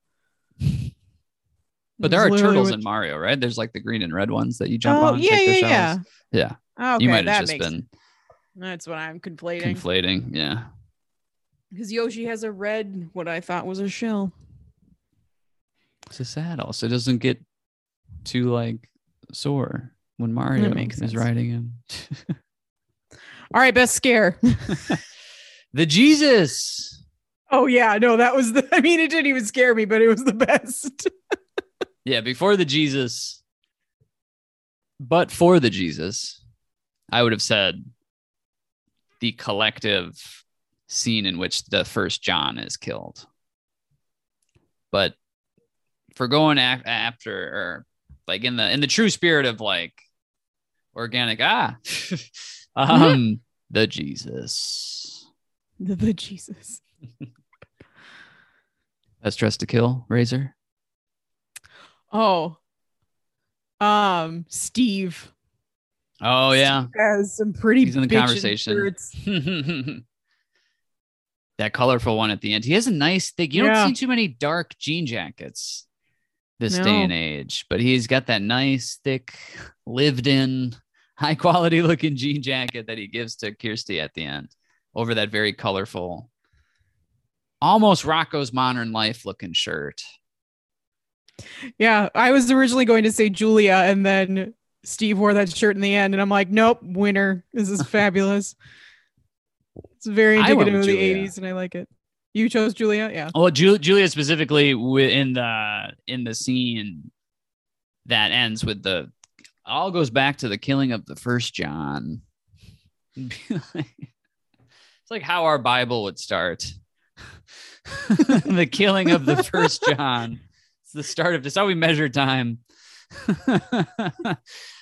But there are literally turtles what- in Mario, right? There's like the green and red ones that you jump Oh on. and yeah, take yeah, yeah. shells. Yeah. Oh, okay, you might that have just makes been that's what I'm conflating. conflating. Yeah. Because Yoshi has a red, what I thought was a shell. It's a saddle, so it doesn't get too like sore when Mario makes is sense. riding him. *laughs* All right, best scare. *laughs* The Jesus. Oh yeah, no, that was the. *laughs* I mean, it didn't even scare me, but it was the best. *laughs* Yeah, before the Jesus, but for the Jesus, I would have said the collective scene in which the first John is killed. But for going af- after or like in the in the true spirit of like organic ah um the Jesus. the, the Jesus. *laughs* Best dress to kill, Razor. Oh, um, Steve Oh yeah. has some pretty. He's in the conversation. *laughs* that colorful one at the end. He has a nice thick. You don't see too many dark jean jackets this No. day and age, but he's got that nice, thick, lived in, high quality looking jean jacket that he gives to Kirsty at the end over that very colorful, almost Rocko's Modern Life looking shirt. Yeah, I was originally going to say Julia, and then Steve wore that shirt in the end, and I'm like, nope, winner. This is *laughs* fabulous. it's very indicative of the Julia. 80s, and I like it. You chose Julia, yeah. Well, Ju- Julia specifically in the in the scene that ends with the all goes back to the killing of the first John. *laughs* it's like how our Bible would start. *laughs* the killing of the first John. It's the start of this. How we measure time. *laughs*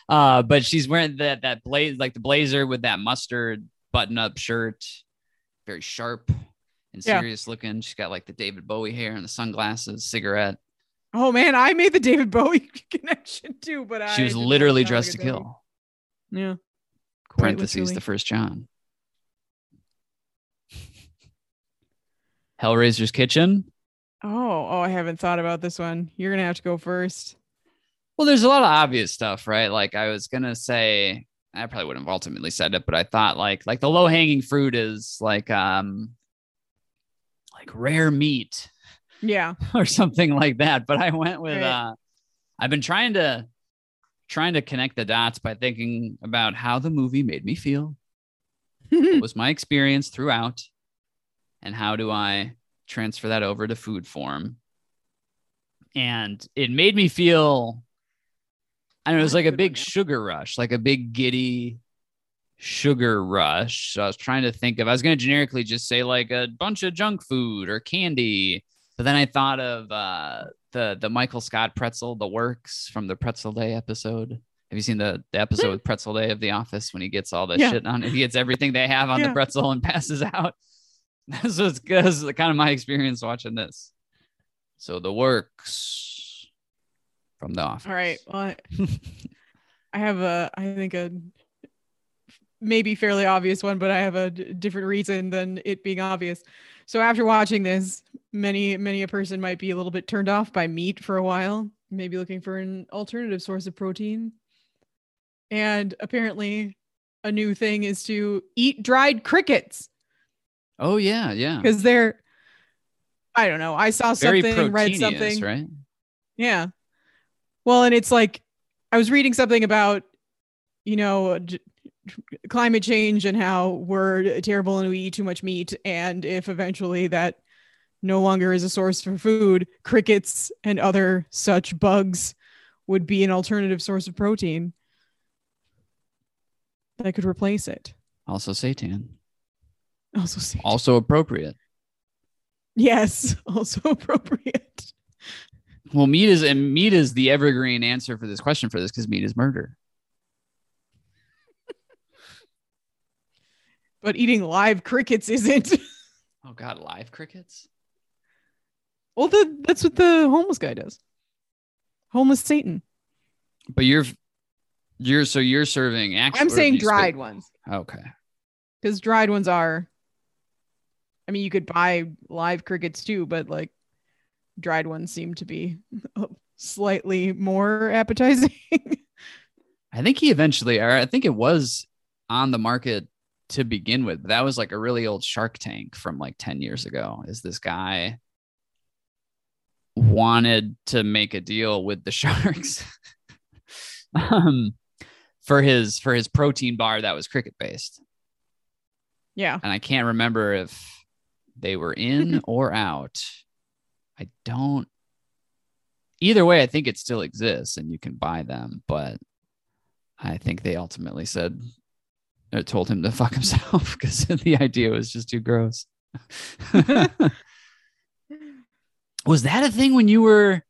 uh, but she's wearing that that blaze like the blazer with that mustard button-up shirt, very sharp and Yeah. serious looking. She's got like the David Bowie hair and the sunglasses, cigarette. Oh man, I made the David Bowie *laughs* connection too, but I she was literally dressed to kill. Yeah. Parentheses, the first John. Hellraiser's Kitchen. Oh, oh, I haven't thought about this one. You're gonna have to go first. Well, there's a lot of obvious stuff, right? Like I was gonna say, I probably wouldn't have ultimately said it, but I thought like like the low hanging fruit is like um like rare meat Yeah. *laughs* or something like that. But I went with Right. uh I've been trying to trying to connect the dots by thinking about how the movie made me feel. what was my experience throughout and how do i transfer that over to food form and it made me feel i don't know it was like a big sugar rush like a big giddy sugar rush so i was trying to think of i was going to generically just say like a bunch of junk food or candy but then i thought of uh the the michael scott pretzel the works from the pretzel day episode have you seen the, the episode with Pretzel Day of The Office when he gets all the Yeah. shit on it? He gets everything they have on the pretzel and *laughs* passes out. That's what's that's kind of my experience watching this. So the works from The Office. All right. Well, I, *laughs* I have a, I think a maybe fairly obvious one, but I have a d- different reason than it being obvious. So after watching this, many many a person might be a little bit turned off by meat for a while, maybe looking for an alternative source of protein. And apparently, a new thing is to eat dried crickets Oh yeah, yeah. because they're. I don't know. I saw Very something, read something. right? Yeah. Well, and it's like I was reading something about, you know, climate change and how we're terrible and we eat too much meat. And if eventually that no longer is a source for food, crickets and other such bugs would be an alternative source of protein that could replace it. Also Satan. Also, see- Also appropriate. yes, *laughs* also appropriate. Well, meat is and meat is the evergreen answer for this question for this because meat is murder. But eating live crickets *laughs* isn't. Oh god, live crickets? Well, the, that's what the homeless guy does. Homeless Satan. But you're you're so you're serving actual I'm saying dried ones Okay. because dried ones are. I mean, you could buy live crickets too, but like dried ones seem to be *laughs* slightly more appetizing. *laughs* I think he eventually, or I think it was on the market to begin with. That was like a really old Shark Tank from like 10 years ago. Is this guy wanted to make a deal with the *laughs* sharks um, for his for his protein bar that was cricket based. Yeah. and I can't remember if they were in *laughs* or out. I don't. Either way, I think it still exists and you can buy them, but I think they ultimately said, told him to fuck himself *laughs* because *laughs* the idea was just too gross. *laughs* was that a thing when you were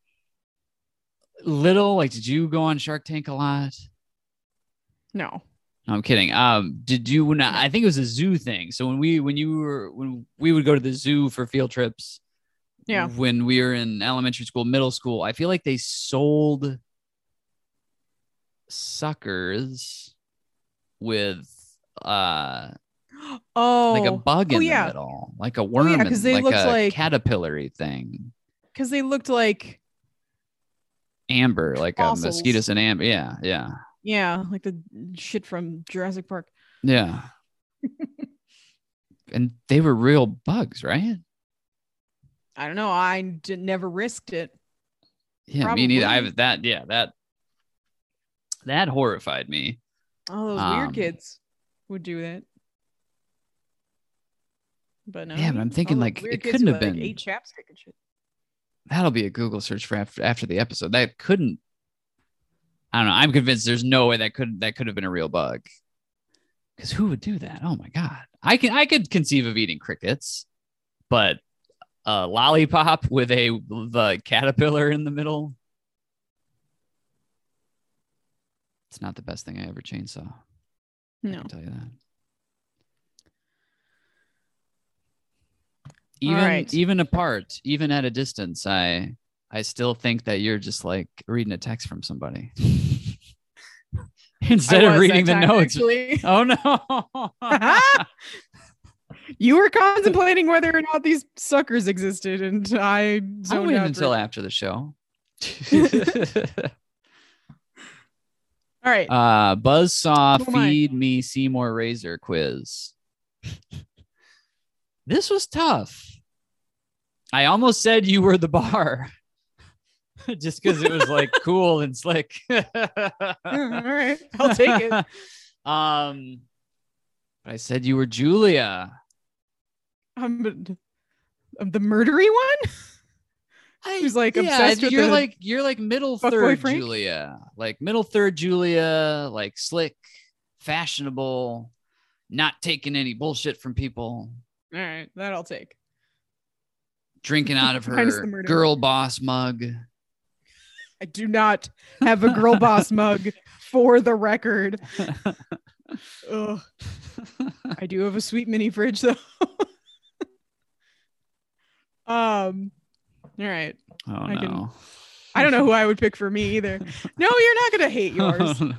little? Like, did you go on Shark Tank a lot? No. No, I'm kidding. Um, did you? When I think it was a zoo thing. So when we when you were when we would go to the zoo for field trips, Yeah. When we were in elementary school, middle school, I feel like they sold suckers with uh Oh. like a bug in Oh, the middle, like a worm, yeah, in- they like looked a like- caterpillary thing, Because they looked like amber, like Fossils. a mosquitoes and amber. Yeah, yeah, yeah, like the shit from Jurassic Park. yeah. *laughs* and they were real bugs, right? I don't know. I did, never risked it. Yeah, me neither. I've that. Yeah, that that horrified me. All those Um, weird kids would do that. But no. Yeah, but I'm thinking, like, it couldn't have been- chapstick and shit. That'll be a Google search for after after the episode. That couldn't. I don't know. I'm convinced there's no way that could that could have been a real bug. Because who would do that? Oh my god! I can I could conceive of eating crickets, but a lollipop with a the caterpillar in the middle. It's not the best thing I ever chainsaw. I No. can tell you that. Even right. even apart, even at a distance, I I still think that you're just like reading a text from somebody. *laughs* Instead of reading the time, notes. Actually. *laughs* Oh no. *laughs* you were contemplating whether or not these suckers existed, and I zoned wait out until after the show. All right. uh Buzzsaw feed me Seymour Razor quiz. this was tough. I almost said you were the bar. *laughs* Just because it was like cool and slick. *laughs* All right. I'll take it. *laughs* Um but I said you were Julia. I'm, I'm the murdery one. I, Who's, like, yeah, obsessed with you're like you're like middle third Frank? Julia. Like middle third Julia, like slick, fashionable, not taking any bullshit from people. All right, that I'll take. drinking out of *laughs* her girl boss mug. I do not have a girl boss mug *laughs* for the record. *laughs* Ugh. I do have a sweet mini fridge though. um all right. Oh I can- I don't know who I would pick for me *laughs* either. No, you're not gonna hate yours. Oh,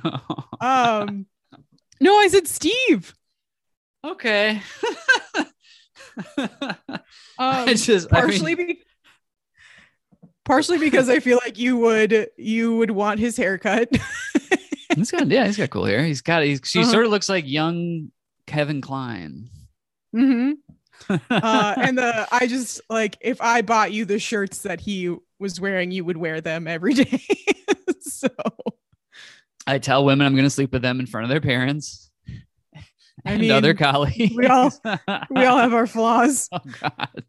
*laughs* no. Um no, I said Steve. okay. *laughs* Um I just I mean, partially be- partially because I feel like you would you would want his haircut. he's got yeah, he's got cool hair. He's got he's, she Uh-huh. sort of looks like young Kevin Kline. hmm uh, and the *laughs* I just like if I bought you the shirts that he was wearing, you would wear them every day. *laughs* so I tell women I'm going to sleep with them in front of their parents I and mean, other colleagues. we all- *laughs* we all have our flaws. oh God.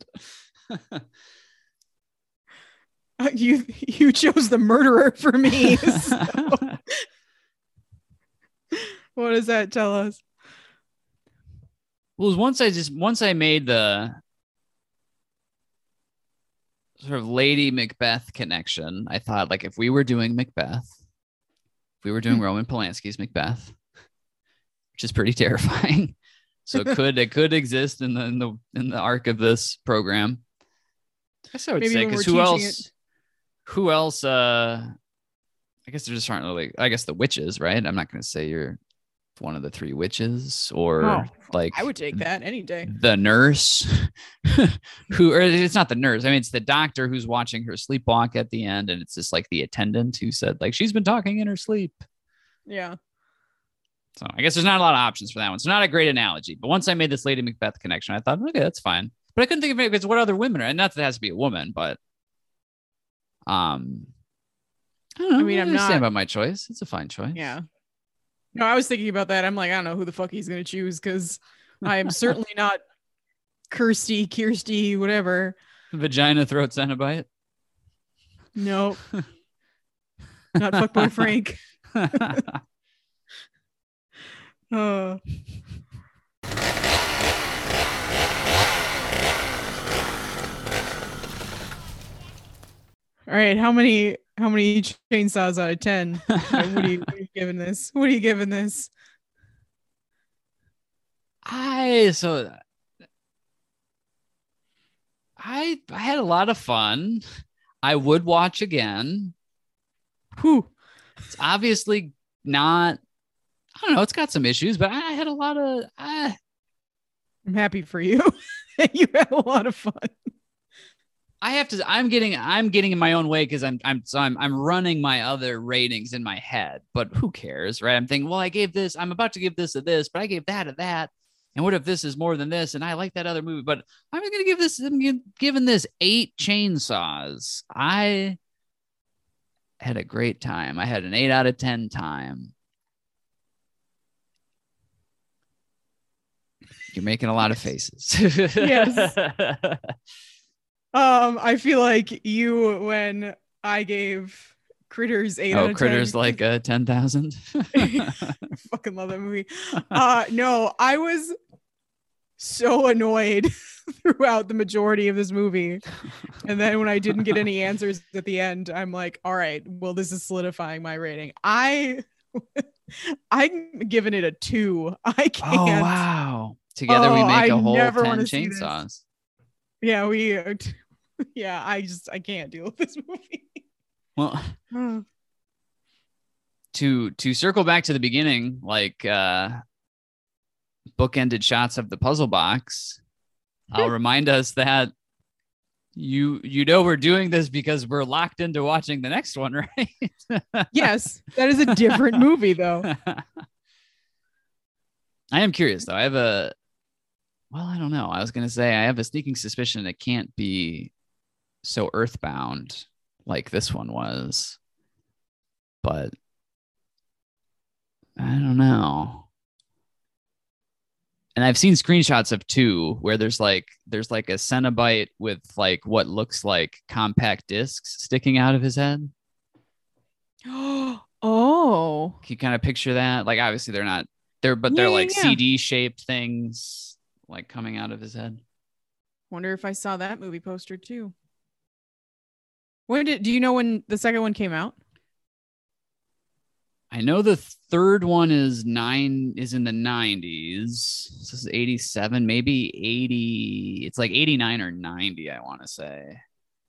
Uh, You you chose the murderer for me. so what does that tell us? Well, once I just once I made the sort of Lady Macbeth connection, I thought like if we were doing Macbeth, if we were doing Roman Polanski's Macbeth, which is pretty *laughs* terrifying. So it could it could exist in the in the in the arc of this program. I guess I would Maybe say because who else who else uh I guess there just aren't really I guess the witches, right? I'm not gonna say you're one of the three witches or Oh, like I would take that any day. the nurse *laughs* who or it's not the nurse i mean it's the doctor who's watching her sleepwalk at the end and it's just like the attendant who said like she's been talking in her sleep Yeah. so i guess there's not a lot of options for that one so not a great analogy but once i made this lady macbeth connection i thought okay that's fine but i couldn't think of it because what other women are and not that it has to be a woman but um I, don't know, I mean, I'm understand not- about my choice. It's a fine choice. Yeah. No, I was thinking about that. I'm like, I don't know who the fuck he's gonna choose because I am certainly *laughs* not Kirsty, Kirsty, whatever. Vagina throat Cenobite. Nope. *laughs* not fuckboy Frank. *laughs* Uh, all right, how many how many chainsaws out of ten? *laughs* what, are you, what are you giving this? What are you giving this? I so I I had a lot of fun. I would watch again. Whew. It's obviously not. I don't know. It's got some issues, but I had a lot of. I, I'm happy for you. *laughs* you had a lot of fun. I have to. I'm getting. I'm getting in my own way because I'm. I'm. So I'm. I'm running my other ratings in my head. But who cares, right? I'm thinking. Well, I gave this. I'm about to give this a this, but I gave that a that. And what if this is more than this? And I like that other movie, but I'm going to give this. I'm giving this eight chainsaws. I had a great time. I had an eight out of ten time. You're making a lot of faces. *laughs* Yes. Um, I feel like you when I gave Critters eight out oh, of 10 critters like uh, ten thousand. I *laughs* *laughs* fucking love that movie. Uh no, I was so annoyed *laughs* throughout the majority of this movie. And then when I didn't get any answers at the end, I'm like, all right, well, this is solidifying my rating. I I'm giving it a two. I can't. Oh wow! Together we Oh, make a I whole ten wanna see this. chainsaws. Yeah, we t- *laughs* yeah, I just I can't deal with this *laughs* movie. Well, to to circle back to the beginning, like uh bookended shots of the puzzle box, I'll *laughs* remind us that you you know we're doing this because we're locked into watching the next one, right? yes, that is a different movie though. I am curious though. I have a well, I don't know. I was gonna say I have a sneaking suspicion it can't be so earthbound like this one was. But I don't know. And I've seen screenshots of two where there's like there's like a Cenobite with like what looks like compact discs sticking out of his head. *gasps* oh. Can you kind of picture that? Like obviously they're not they're but they're Yeah, like yeah. CD shaped things like coming out of his head. Wonder if I saw that movie poster too. When did do you know when the second one came out? I know the third one is nine is in the 90s. This is 87, maybe 80. It's like 89 or 90, I want to say.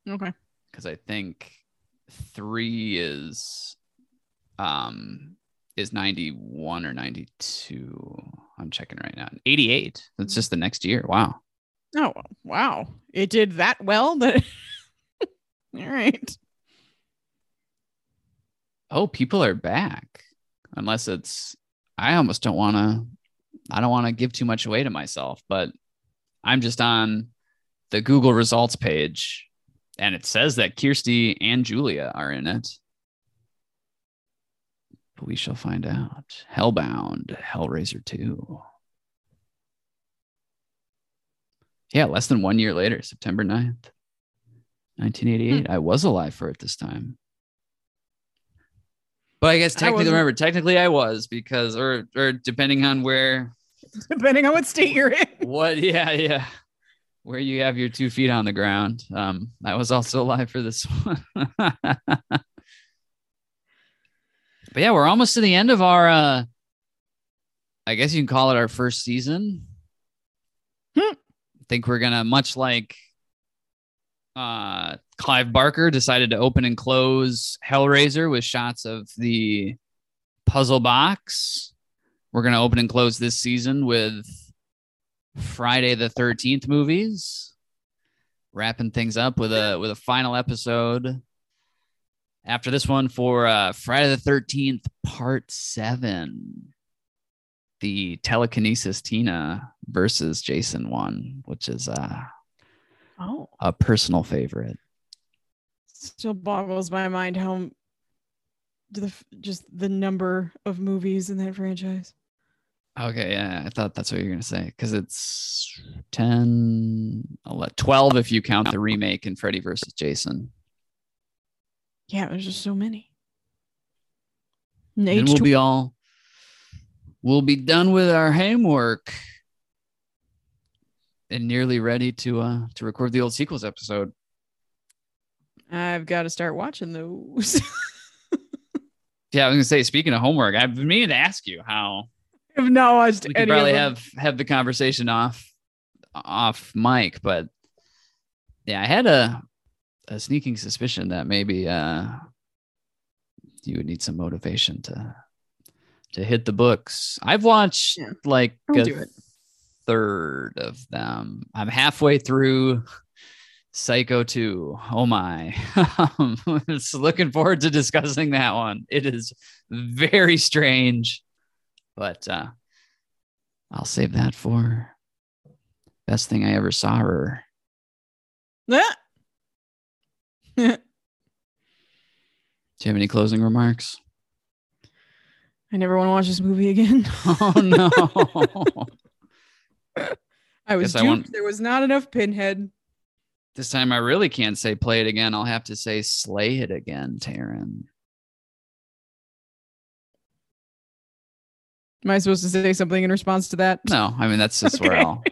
Okay. Because I think three is um is 91 or 92. I'm checking right now. 88. That's just the next year. Wow. Oh wow. It did that well *laughs* that *laughs* all right. oh, people are back. Unless it's, I almost don't want to, I don't want to give too much away to myself, but I'm just on the Google results page and it says that Kirsty and Julia are in it. But we shall find out. Hellbound, Hellraiser 2. Yeah, less than one year later, September 9th, 1988. I was alive for it this time. But I guess technically, wasn't. remember, technically I was because, or, or depending on where, *laughs* Depending on what state you're in. what, yeah, yeah, where you have your two feet on the ground. Um, I was also alive for this *laughs* one. but yeah, we're almost to the end of our, uh, I guess you can call it our first season. Hmm. I think we're gonna much like uh Clive Barker decided to open and close Hellraiser with shots of the puzzle box. We're gonna open and close this season with Friday the 13th movies. Wrapping things up with a with a final episode after this one for uh Friday the 13th part 7 the telekinesis Tina versus Jason one, which is uh, Oh. a personal favorite. Still boggles my mind how the just the number of movies in that franchise. Okay, yeah, I thought that's what you were gonna say because it's 10, 11, 12 if you count the remake in Freddy versus Jason. Yeah, there's just so many. And And we'll be all we'll be done with our homework and nearly ready to uh to record the old sequels episode. I've got to start watching those. *laughs* Yeah, I was gonna say, speaking of homework, I've been meaning to ask you how I've not watched we could probably have have the conversation off off mic, but yeah, I had a a sneaking suspicion that maybe uh you would need some motivation to to hit the books. I've watched Yeah. like a do it. Third of them. I'm halfway through Psycho 2. Oh my. *laughs* Just looking forward to discussing that one. It is very strange, but uh I'll save that for best thing I ever saw her. Ah! *laughs* Do you have any closing remarks? I never want to watch this movie again. *laughs* Oh no. I was Guess I duped. want- There was not enough pinhead. this time I really can't say play it again. I'll have to say slay it again, Taryn. Am I supposed to say something in response to that? No, I mean that's just *laughs* where I'll